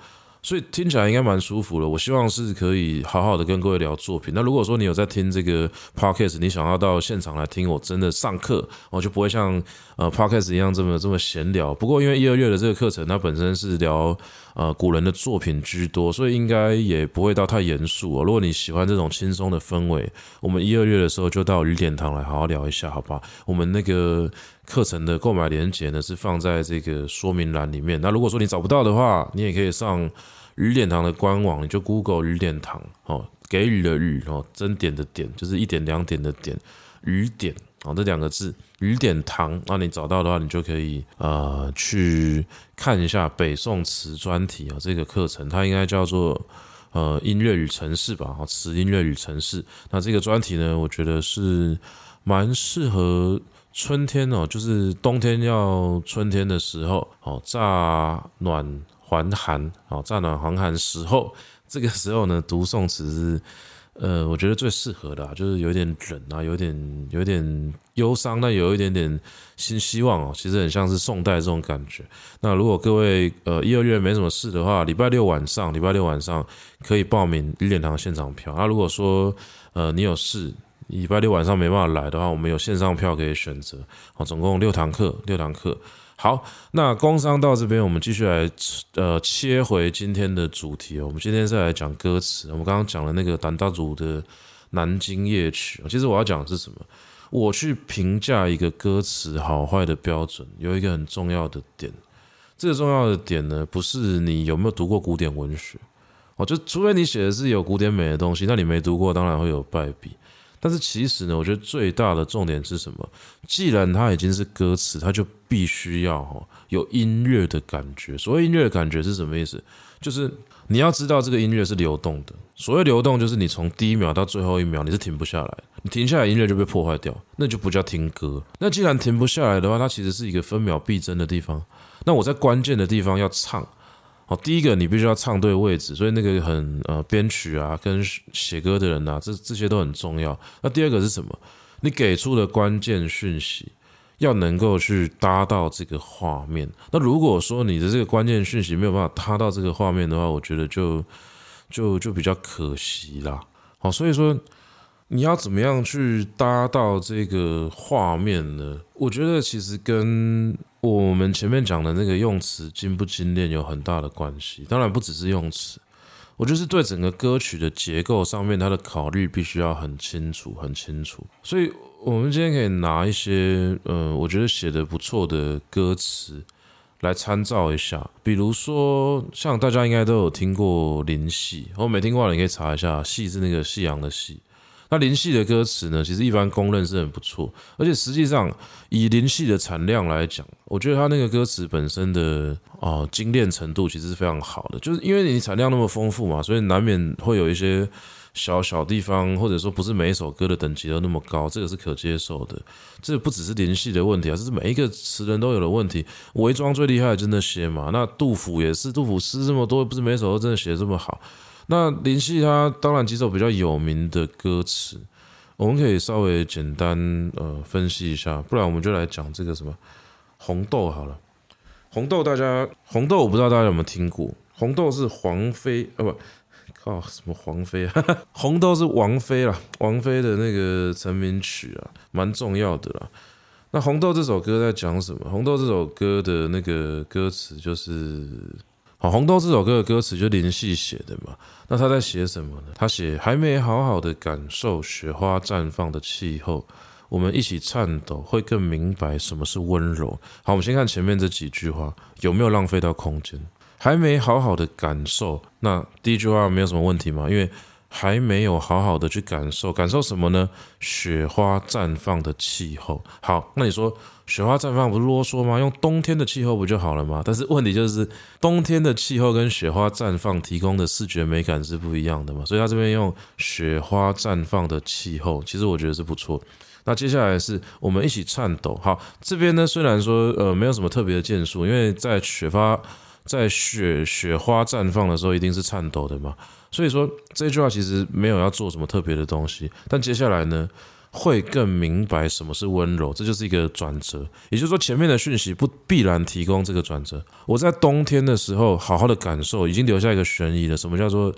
所以听起来应该蛮舒服的。我希望是可以好好的跟各位聊作品。那如果说你有在听这个 podcast，你想要到现场来听我真的上课，我就不会像呃 podcast 一样这么这么闲聊。不过因为一二月的这个课程，它本身是聊呃古人的作品居多，所以应该也不会到太严肃哦。如果你喜欢这种轻松的氛围，我们一二月的时候就到雨点堂来好好聊一下，好不好？我们那个课程的购买链接呢是放在这个说明栏里面。那如果说你找不到的话，你也可以上。雨点堂的官网，你就 Google 雨点堂哦，给予的予哦，增点的点，就是一点两点的点，雨点哦，这两个字雨点堂，那你找到的话，你就可以呃去看一下北宋词专题啊，这个课程它应该叫做呃音乐与城市吧，哦，词音乐与城市，那这个专题呢，我觉得是蛮适合春天哦，就是冬天要春天的时候哦，乍暖。还寒，哦，乍暖还寒时候，这个时候呢，读宋词，呃，我觉得最适合的，就是有点冷啊，有点有点忧伤，但有一点点新希望哦，其实很像是宋代这种感觉。那如果各位呃一二月没什么事的话，礼拜六晚上，礼拜六晚上可以报名雨点堂现场票。那如果说呃你有事，礼拜六晚上没办法来的话，我们有线上票可以选择。好，总共六堂课，六堂课。好，那工商到这边，我们继续来呃切回今天的主题哦。我们今天是来讲歌词。我们刚刚讲了那个胆大组的《南京夜曲》，其实我要讲的是什么？我去评价一个歌词好坏的标准，有一个很重要的点。这个重要的点呢，不是你有没有读过古典文学哦，就除非你写的是有古典美的东西，那你没读过，当然会有败笔。但是其实呢，我觉得最大的重点是什么？既然它已经是歌词，它就必须要哈有音乐的感觉。所谓音乐的感觉是什么意思？就是你要知道这个音乐是流动的。所谓流动，就是你从第一秒到最后一秒你是停不下来，你停下来音乐就被破坏掉，那就不叫听歌。那既然停不下来的话，它其实是一个分秒必争的地方。那我在关键的地方要唱，好，第一个你必须要唱对位置，所以那个很呃编曲啊，跟写歌的人啊，这这些都很重要。那第二个是什么？你给出的关键讯息要能够去搭到这个画面。那如果说你的这个关键讯息没有办法搭到这个画面的话，我觉得就就就比较可惜啦。好，所以说。你要怎么样去搭到这个画面呢？我觉得其实跟我们前面讲的那个用词精不精炼有很大的关系。当然不只是用词，我就是对整个歌曲的结构上面，它的考虑必须要很清楚、很清楚。所以，我们今天可以拿一些，呃，我觉得写的不错的歌词来参照一下。比如说，像大家应该都有听过林夕，我没听过的你可以查一下，夕是那个夕阳的夕。那林夕的歌词呢，其实一般公认是很不错，而且实际上以林夕的产量来讲，我觉得他那个歌词本身的啊、精炼程度其实是非常好的，就是因为你产量那么丰富嘛，所以难免会有一些小小地方，或者说不是每一首歌的等级都那么高，这个是可接受的。这不只是林夕的问题啊，这是每一个词人都有的问题。伪装最厉害的就那些嘛，那杜甫也是，杜甫诗这么多，不是每首都真的写得这么好。那林夕他当然几首比较有名的歌词，我们可以稍微简单呃分析一下，不然我们就来讲这个什么红豆好了。红豆大家红豆我不知道大家有没有听过，红豆是黄妃啊不靠什么黄妃啊，红豆是王菲啦，王菲的那个成名曲啊，蛮重要的啦。那红豆这首歌在讲什么？红豆这首歌的那个歌词就是。好，红豆这首歌的歌词就林夕写的嘛，那他在写什么呢？他写还没好好的感受雪花绽放的气候，我们一起颤抖，会更明白什么是温柔。好，我们先看前面这几句话，有没有浪费到空间？还没好好的感受，那第一句话没有什么问题嘛，因为。还没有好好的去感受，感受什么呢？雪花绽放的气候。好，那你说雪花绽放不是啰嗦吗？用冬天的气候不就好了吗？但是问题就是冬天的气候跟雪花绽放提供的视觉美感是不一样的嘛。所以他这边用雪花绽放的气候，其实我觉得是不错。那接下来是我们一起颤抖。好，这边呢虽然说呃没有什么特别的建树，因为在雪花在雪雪花绽放的时候一定是颤抖的嘛。所以说这句话其实没有要做什么特别的东西，但接下来呢，会更明白什么是温柔，这就是一个转折。也就是说，前面的讯息不必然提供这个转折。我在冬天的时候好好的感受，已经留下一个悬疑了。什么叫做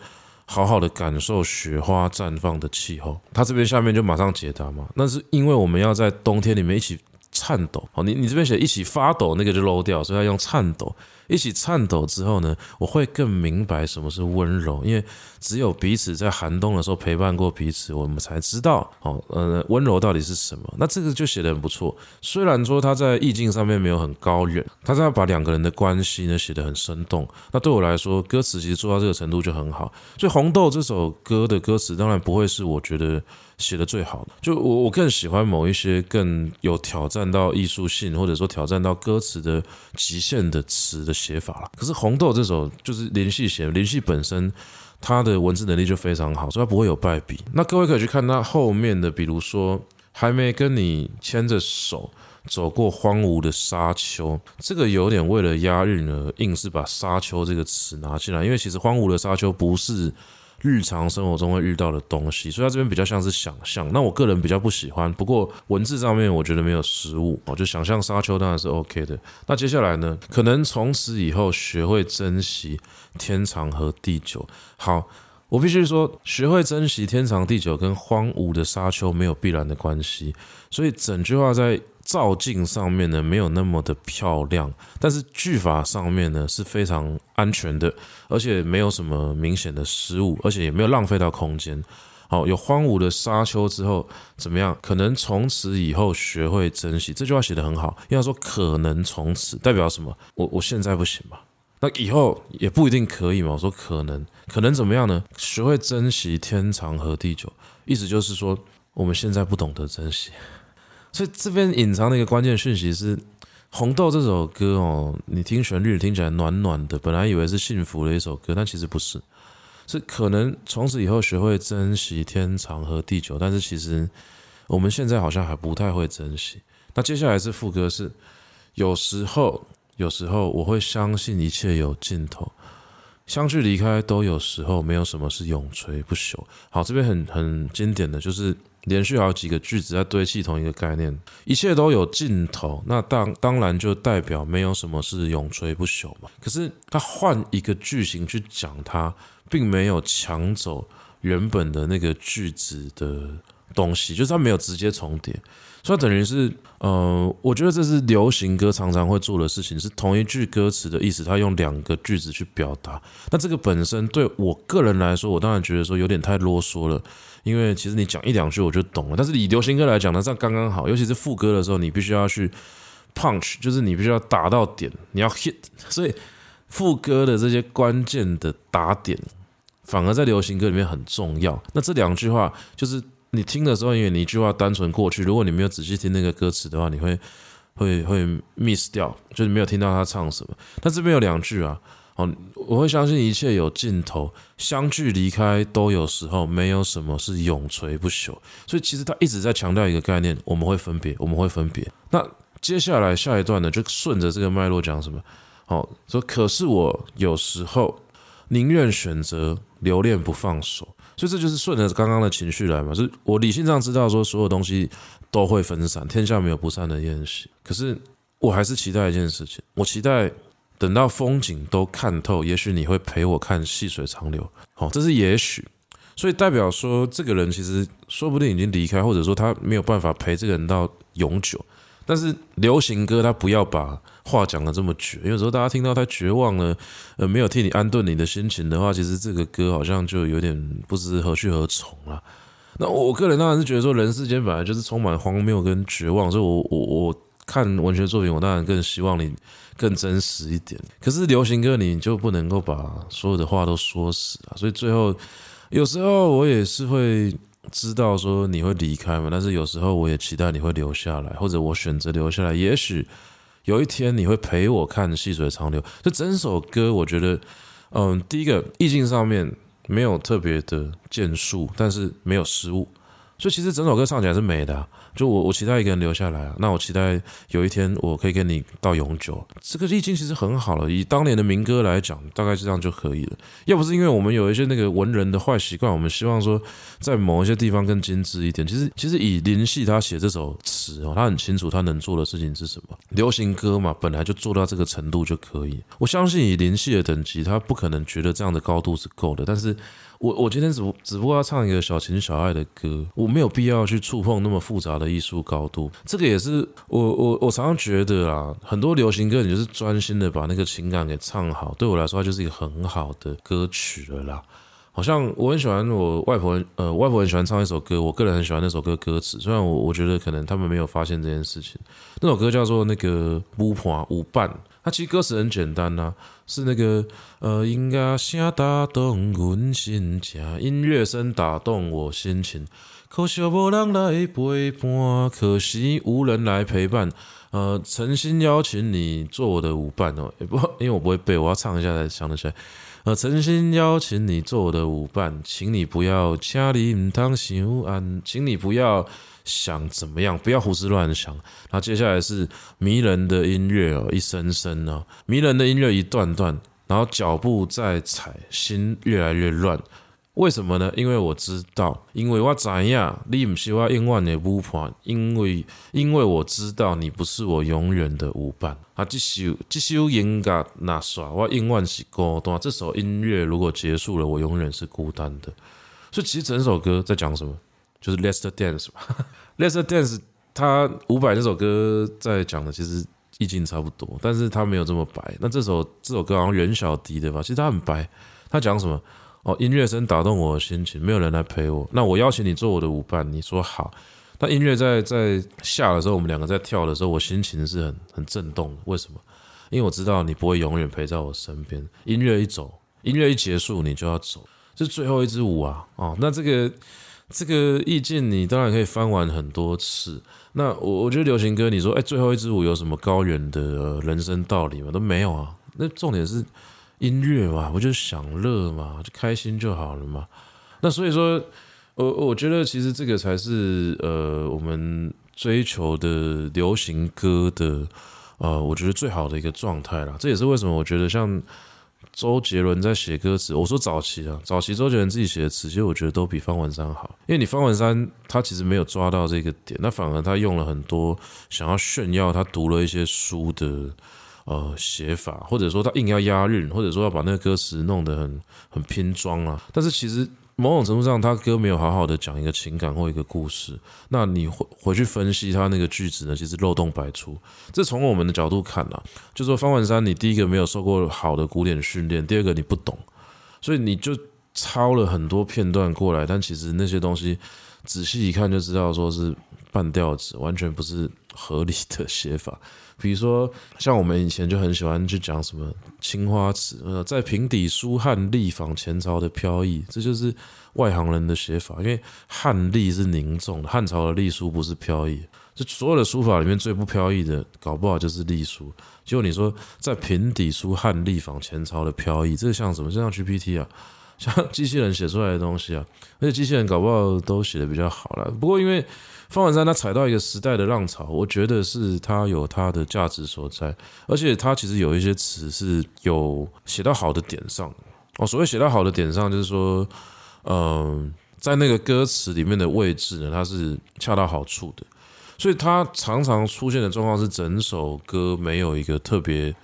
好好的感受雪花绽放的气候？他这边下面就马上解答嘛，那是因为我们要在冬天里面一起颤抖。好，你你这边写一起发抖，那个就漏掉，所以要用颤抖。一起颤抖之后呢，我会更明白什么是温柔，因为只有彼此在寒冬的时候陪伴过彼此，我们才知道哦，呃，温柔到底是什么。那这个就写得很不错，虽然说他在意境上面没有很高远，他在把两个人的关系呢写得很生动。那对我来说，歌词其实做到这个程度就很好。所以《红豆》这首歌的歌词当然不会是我觉得写的最好的，就我我更喜欢某一些更有挑战到艺术性，或者说挑战到歌词的极限的词的写法了。可是红豆这首就是林夕写，林夕本身他的文字能力就非常好，所以他不会有败笔。那各位可以去看他后面的，比如说还没跟你牵着手走过荒芜的沙丘，这个有点为了押韵呢，硬是把沙丘这个词拿进来，因为其实荒芜的沙丘不是。日常生活中会遇到的东西，所以它这边比较像是想象。那我个人比较不喜欢，不过文字上面我觉得没有失误哦，就想象沙丘当然是 OK 的。那接下来呢，可能从此以后学会珍惜天长和地久。好，我必须说，学会珍惜天长地久跟荒芜的沙丘没有必然的关系，所以整句话在。造境上面呢，没有那么的漂亮，但是句法上面呢是非常安全的，而且没有什么明显的失误，而且也没有浪费到空间。好，有荒芜的沙丘之后怎么样？可能从此以后学会珍惜。这句话写得很好，因为他说可能从此代表什么？我我现在不行吧，那以后也不一定可以嘛。我说可能，可能怎么样呢？学会珍惜天长和地久，意思就是说我们现在不懂得珍惜。所以这边隐藏的一个关键讯息是，《红豆》这首歌哦，你听旋律听起来暖暖的，本来以为是幸福的一首歌，但其实不是，是可能从此以后学会珍惜天长和地久，但是其实我们现在好像还不太会珍惜。那接下来是副歌是，有时候有时候我会相信一切有尽头，相聚离开都有时候，没有什么是永垂不朽。好，这边很很经典的就是连续好几个句子在堆砌同一个概念，一切都有尽头，那当当然就代表没有什么是永垂不朽嘛。可是他换一个句型去讲它，并没有抢走原本的那个句子的东西，就是它没有直接重叠。所以等于是，呃，我觉得这是流行歌常常会做的事情，是同一句歌词的意思，他用两个句子去表达。那这个本身对我个人来说，我当然觉得说有点太啰嗦了，因为其实你讲一两句我就懂了。但是以流行歌来讲呢，这样刚刚好，尤其是副歌的时候，你必须要去 punch，就是你必须要打到点，你要 hit。所以副歌的这些关键的打点，反而在流行歌里面很重要。那这两句话就是。你听的时候，因为你一句话单纯过去，如果你没有仔细听那个歌词的话，你会会会 miss 掉，就是没有听到他唱什么。那这边有两句啊，哦，我会相信一切有尽头，相聚离开都有时候，没有什么是永垂不朽。所以其实他一直在强调一个概念，我们会分别，我们会分别。那接下来下一段呢，就顺着这个脉络讲什么？哦，说可是我有时候宁愿选择留恋不放手。所以这就是顺着刚刚的情绪来嘛，就是我理性上知道说所有东西都会分散，天下没有不散的宴席。可是我还是期待一件事情，我期待等到风景都看透，也许你会陪我看细水长流。好，这是也许，所以代表说这个人其实说不定已经离开，或者说他没有办法陪这个人到永久。但是流行歌他不要把话讲得这么绝，有时候大家听到他绝望了，呃，没有替你安顿你的心情的话，其实这个歌好像就有点不知何去何从了。那我个人当然是觉得说，人世间本来就是充满荒谬跟绝望，所以我我我看文学作品，我当然更希望你更真实一点。可是流行歌你就不能够把所有的话都说死啊，所以最后有时候我也是会。知道说你会离开嘛，但是有时候我也期待你会留下来，或者我选择留下来。也许有一天你会陪我看细水长流。这整首歌，我觉得，嗯，第一个意境上面没有特别的建树，但是没有失误，所以其实整首歌唱起来是美的。就我，我期待一个人留下来啊。那我期待有一天我可以跟你到永久。这个意境其实很好了，以当年的民歌来讲，大概是这样就可以了。要不是因为我们有一些那个文人的坏习惯，我们希望说在某一些地方更精致一点。其实，其实以林夕他写这首词哦，他很清楚他能做的事情是什么。流行歌嘛，本来就做到这个程度就可以。我相信以林夕的等级，他不可能觉得这样的高度是够的。但是。我我今天只不只不过要唱一个小情小爱的歌，我没有必要去触碰那么复杂的艺术高度。这个也是我我我常常觉得啊，很多流行歌你就是专心的把那个情感给唱好，对我来说它就是一个很好的歌曲了啦。好像我很喜欢我外婆，呃，外婆很喜欢唱一首歌，我个人很喜欢那首歌歌词。虽然我我觉得可能他们没有发现这件事情，那首歌叫做那个舞伴舞伴。它其实歌词很简单呐、是那个呃，音乐声打动我心情，音乐声打动我心情，可惜无人来陪伴，可惜无人来陪伴。呃，诚心邀请你做我的舞伴哦，也不因为我不会背，我要唱一下才想得起来。呃，诚心邀请你做我的舞伴，请你不要请你唔当想安，请你不要。想怎么样？不要胡思乱想。那接下来是迷人的音乐哦，一声声哦，迷人的音乐一段段，然后脚步在踩，心越来越乱。为什么呢？因为我知道，因为我知呀，你不是我永远的舞伴，因为因为我知道你不是我永远的舞伴。啊，这首这首音乐那耍，我永远是孤单。这首音乐如果结束了，我永远是孤单的。所以其实整首歌在讲什么？就是 Let's Dance 吧，Let's Dance，他五百这首歌在讲的其实意境差不多，但是他没有这么白。那这首这首歌好像袁小迪的吧，其实他很白。他讲什么？哦，音乐声打动我的心情，没有人来陪我。那我邀请你做我的舞伴，你说好。那音乐在在下的时候，我们两个在跳的时候，我心情是很很震动。为什么？因为我知道你不会永远陪在我身边。音乐一走，音乐一结束，你就要走，这是最后一支舞啊！哦，那这个。这个意境你当然可以翻完很多次。那我我觉得流行歌，你说哎，最后一支舞有什么高远的人生道理吗？都没有啊。那重点是音乐嘛，不就享乐嘛，就开心就好了嘛。那所以说，我我觉得其实这个才是呃我们追求的流行歌的呃，我觉得最好的一个状态啦。这也是为什么我觉得像周杰伦在写歌词，我说早期啊，早期周杰伦自己写的词，其实我觉得都比方文山好。因为你方文山他其实没有抓到这个点，那反而他用了很多想要炫耀他读了一些书的呃写法，或者说他硬要押韵，或者说要把那个歌词弄得很很拼装啊。但是其实。某种程度上，他歌没有好好的讲一个情感或一个故事。那你回回去分析他那个句子呢，其实漏洞百出。这从我们的角度看啊，就说方文山，你第一个没有受过好的古典训练，第二个你不懂，所以你就抄了很多片段过来。但其实那些东西仔细一看就知道，说是半吊子，完全不是合理的写法。比如说，像我们以前就很喜欢去讲什么青花瓷，呃，在平底书汉隶仿前朝的飘逸，这就是外行人的写法。因为汉隶是凝重的，汉朝的隶书不是飘逸，就所有的书法里面最不飘逸的，搞不好就是隶书。结果你说在平底书汉隶仿前朝的飘逸，这像什么？像 GPT 啊，像机器人写出来的东西啊，而且机器人搞不好都写的比较好了。不过因为方文山他踩到一个时代的浪潮，我觉得是他有他的价值所在，而且他其实有一些词是有写到好的点上哦。所谓写到好的点上，就是说，嗯，在那个歌词里面的位置呢，它是恰到好处的，所以他常常出现的状况是整首歌没有一个特别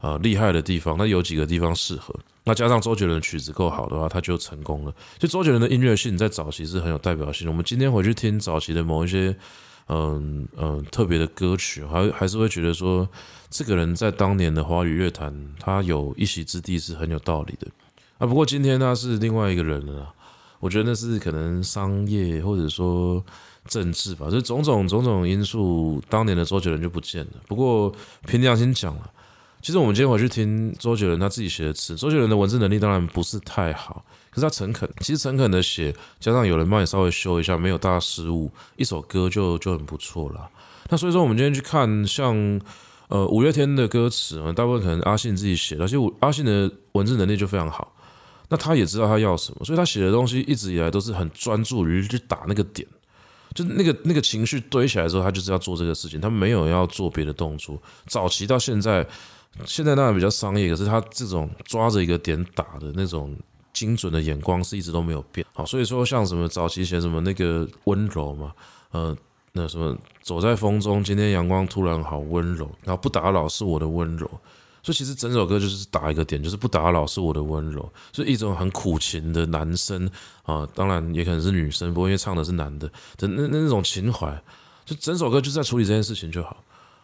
呃厉害的地方，那有几个地方适合。那加上周杰伦的曲子够好的话，他就成功了。就周杰伦的音乐性在早期是很有代表性的。我们今天回去听早期的某一些嗯嗯特别的歌曲，还还是会觉得说，这个人在当年的华语乐坛，他有一席之地是很有道理的。啊，不过今天他是另外一个人了。我觉得那是可能商业或者说政治吧，就种种种种因素，当年的周杰伦就不见了。不过凭良心讲了。其实我们今天回去听周杰伦他自己写的词，周杰伦的文字能力当然不是太好，可是他诚恳，其实诚恳的写，加上有人帮你稍微修一下，没有大失误，一首歌就就很不错了。那所以说，我们今天去看像呃五月天的歌词啊，大部分可能阿信自己写的，而且阿信的文字能力就非常好，那他也知道他要什么，所以他写的东西一直以来都是很专注于去打那个点，就那个那个情绪堆起来之后，他就是要做这个事情，他没有要做别的动作。早期到现在。现在当然比较商业，可是他这种抓着一个点打的那种精准的眼光是一直都没有变。好，所以说像什么早期写什么那个温柔嘛，呃，那什么走在风中，今天阳光突然好温柔，然后不打扰是我的温柔。所以其实整首歌就是打一个点，就是不打扰是我的温柔，是一种很苦情的男生啊，当然也可能是女生，不过因为唱的是男的的那那种情怀，就整首歌就在处理这件事情就好。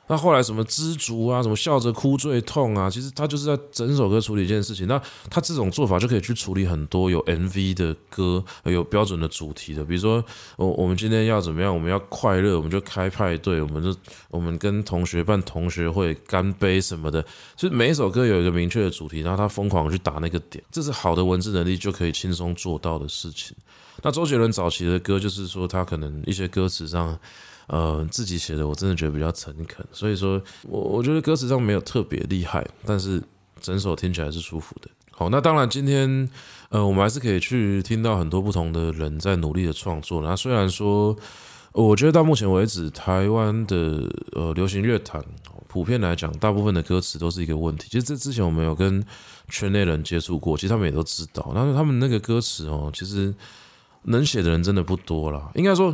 那后来什么知足啊，什么笑着哭最痛啊，其实他就是在整首歌处理一件事情。那他这种做法就可以去处理很多有 MV 的歌，有标准的主题的，比如说我我们今天要怎么样，我们要快乐，我们就开派对，我们就我们跟同学办同学会，干杯什么的。所以每一首歌有一个明确的主题，然后他疯狂去打那个点，这是好的文字能力就可以轻松做到的事情。那周杰伦早期的歌，就是说他可能一些歌词上。呃，自己写的我真的觉得比较诚恳，所以说我我觉得歌词上没有特别厉害，但是整首听起来是舒服的。好，那当然今天呃，我们还是可以去听到很多不同的人在努力的创作。那虽然说，我觉得到目前为止，台湾的呃流行乐坛普遍来讲，大部分的歌词都是一个问题。其实这之前我们有跟圈内人接触过，其实他们也都知道，但是他们那个歌词哦，其实能写的人真的不多了，应该说。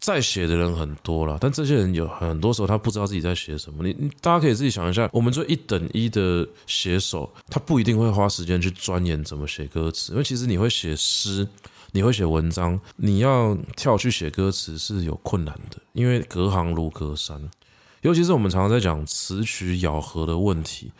在写的人很多了，但这些人有很多时候他不知道自己在写什么。你你大家可以自己想一下，我们做一等一的写手，他不一定会花时间去钻研怎么写歌词，因为其实你会写诗，你会写文章，你要跳去写歌词是有困难的，因为隔行如隔山。尤其是我们常常在讲词曲咬合的问题，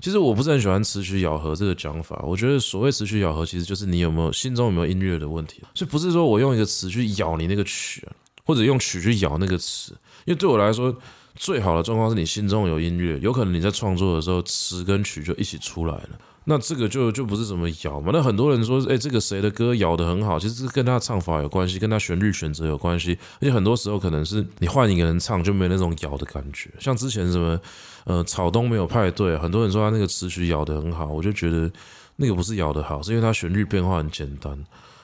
其实我不是很喜欢词曲咬合这个讲法。我觉得所谓词曲咬合，其实就是你有没有心中有没有音乐的问题，所以不是说我用一个词去咬你那个曲。或者用曲去咬那个词，因为对我来说，最好的状况是你心中有音乐，有可能你在创作的时候，词跟曲就一起出来了。那这个就就不是什么咬嘛。那很多人说，哎，这个谁的歌咬得很好，其实是跟他唱法有关系，跟他旋律选择有关系。而且很多时候可能是你换一个人唱，就没那种咬的感觉。像之前什么，呃，草东没有派对，很多人说他那个词曲咬得很好，我就觉得那个不是咬得好，是因为他旋律变化很简单。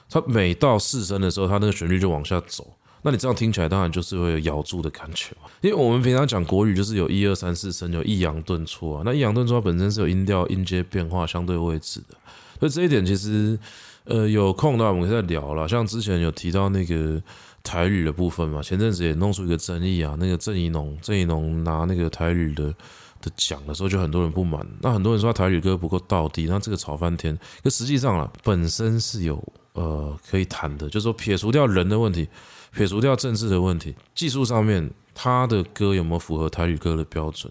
他每到四声的时候，他那个旋律就往下走。那你这样听起来当然就是会有咬住的感觉。因为我们平常讲国语就是有一二三四声，有抑扬顿挫啊。那抑扬顿挫本身是有音调音阶变化相对位置的，所以这一点其实呃有空的话我们可以再聊了。像之前有提到那个台语的部分嘛，前阵子也弄出一个争议啊，那个郑宜农郑宜农拿那个台语的。的讲的时候，就很多人不满。那很多人说他台语歌不够到底，那这个吵翻天。可实际上啊，本身是有呃可以谈的，就是说撇除掉人的问题，撇除掉政治的问题，技术上面他的歌有没有符合台语歌的标准？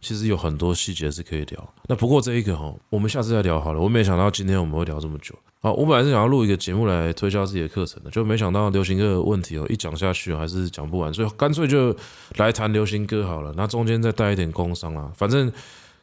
其实有很多细节是可以聊。那不过这一个哈，我们下次再聊好了。我没想到今天我们会聊这么久。好，我本来是想要录一个节目来推销自己的课程的，就没想到流行歌的问题哦，一讲下去还是讲不完，所以干脆就来谈流行歌好了。那中间再带一点工商啊，反正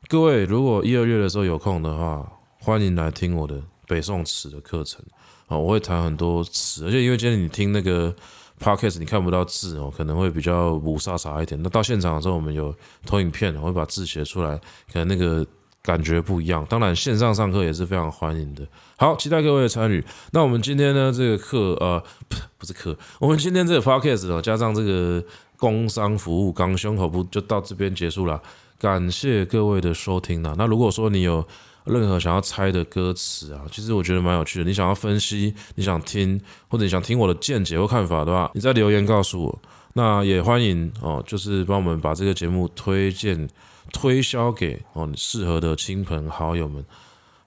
各位如果一二月的时候有空的话，欢迎来听我的北宋词的课程啊，我会谈很多词，而且因为今天你听那个 podcast 你看不到字哦，可能会比较雾煞煞一点。那到现场的时候，我们有投影片，我会把字写出来，可能那个。感觉不一样，当然线上上课也是非常欢迎的。好，期待各位的参与。那我们今天呢，这个课呃，不是课，我们今天这个 podcast 哦，加上这个工商服务，刚胸口部就到这边结束了。感谢各位的收听啦。那如果说你有任何想要猜的歌词啊，其实我觉得蛮有趣的。你想要分析，你想听，或者你想听我的见解或看法的话，你在留言告诉我。那也欢迎哦，就是帮我们把这个节目推荐。推销给哦你适合的亲朋好友们。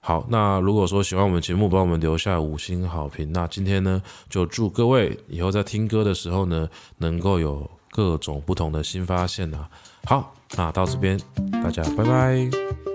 好，那如果说喜欢我们节目，帮我们留下五星好评。那今天呢，就祝各位以后在听歌的时候呢，能够有各种不同的新发现啊。好，那到这边，大家拜拜。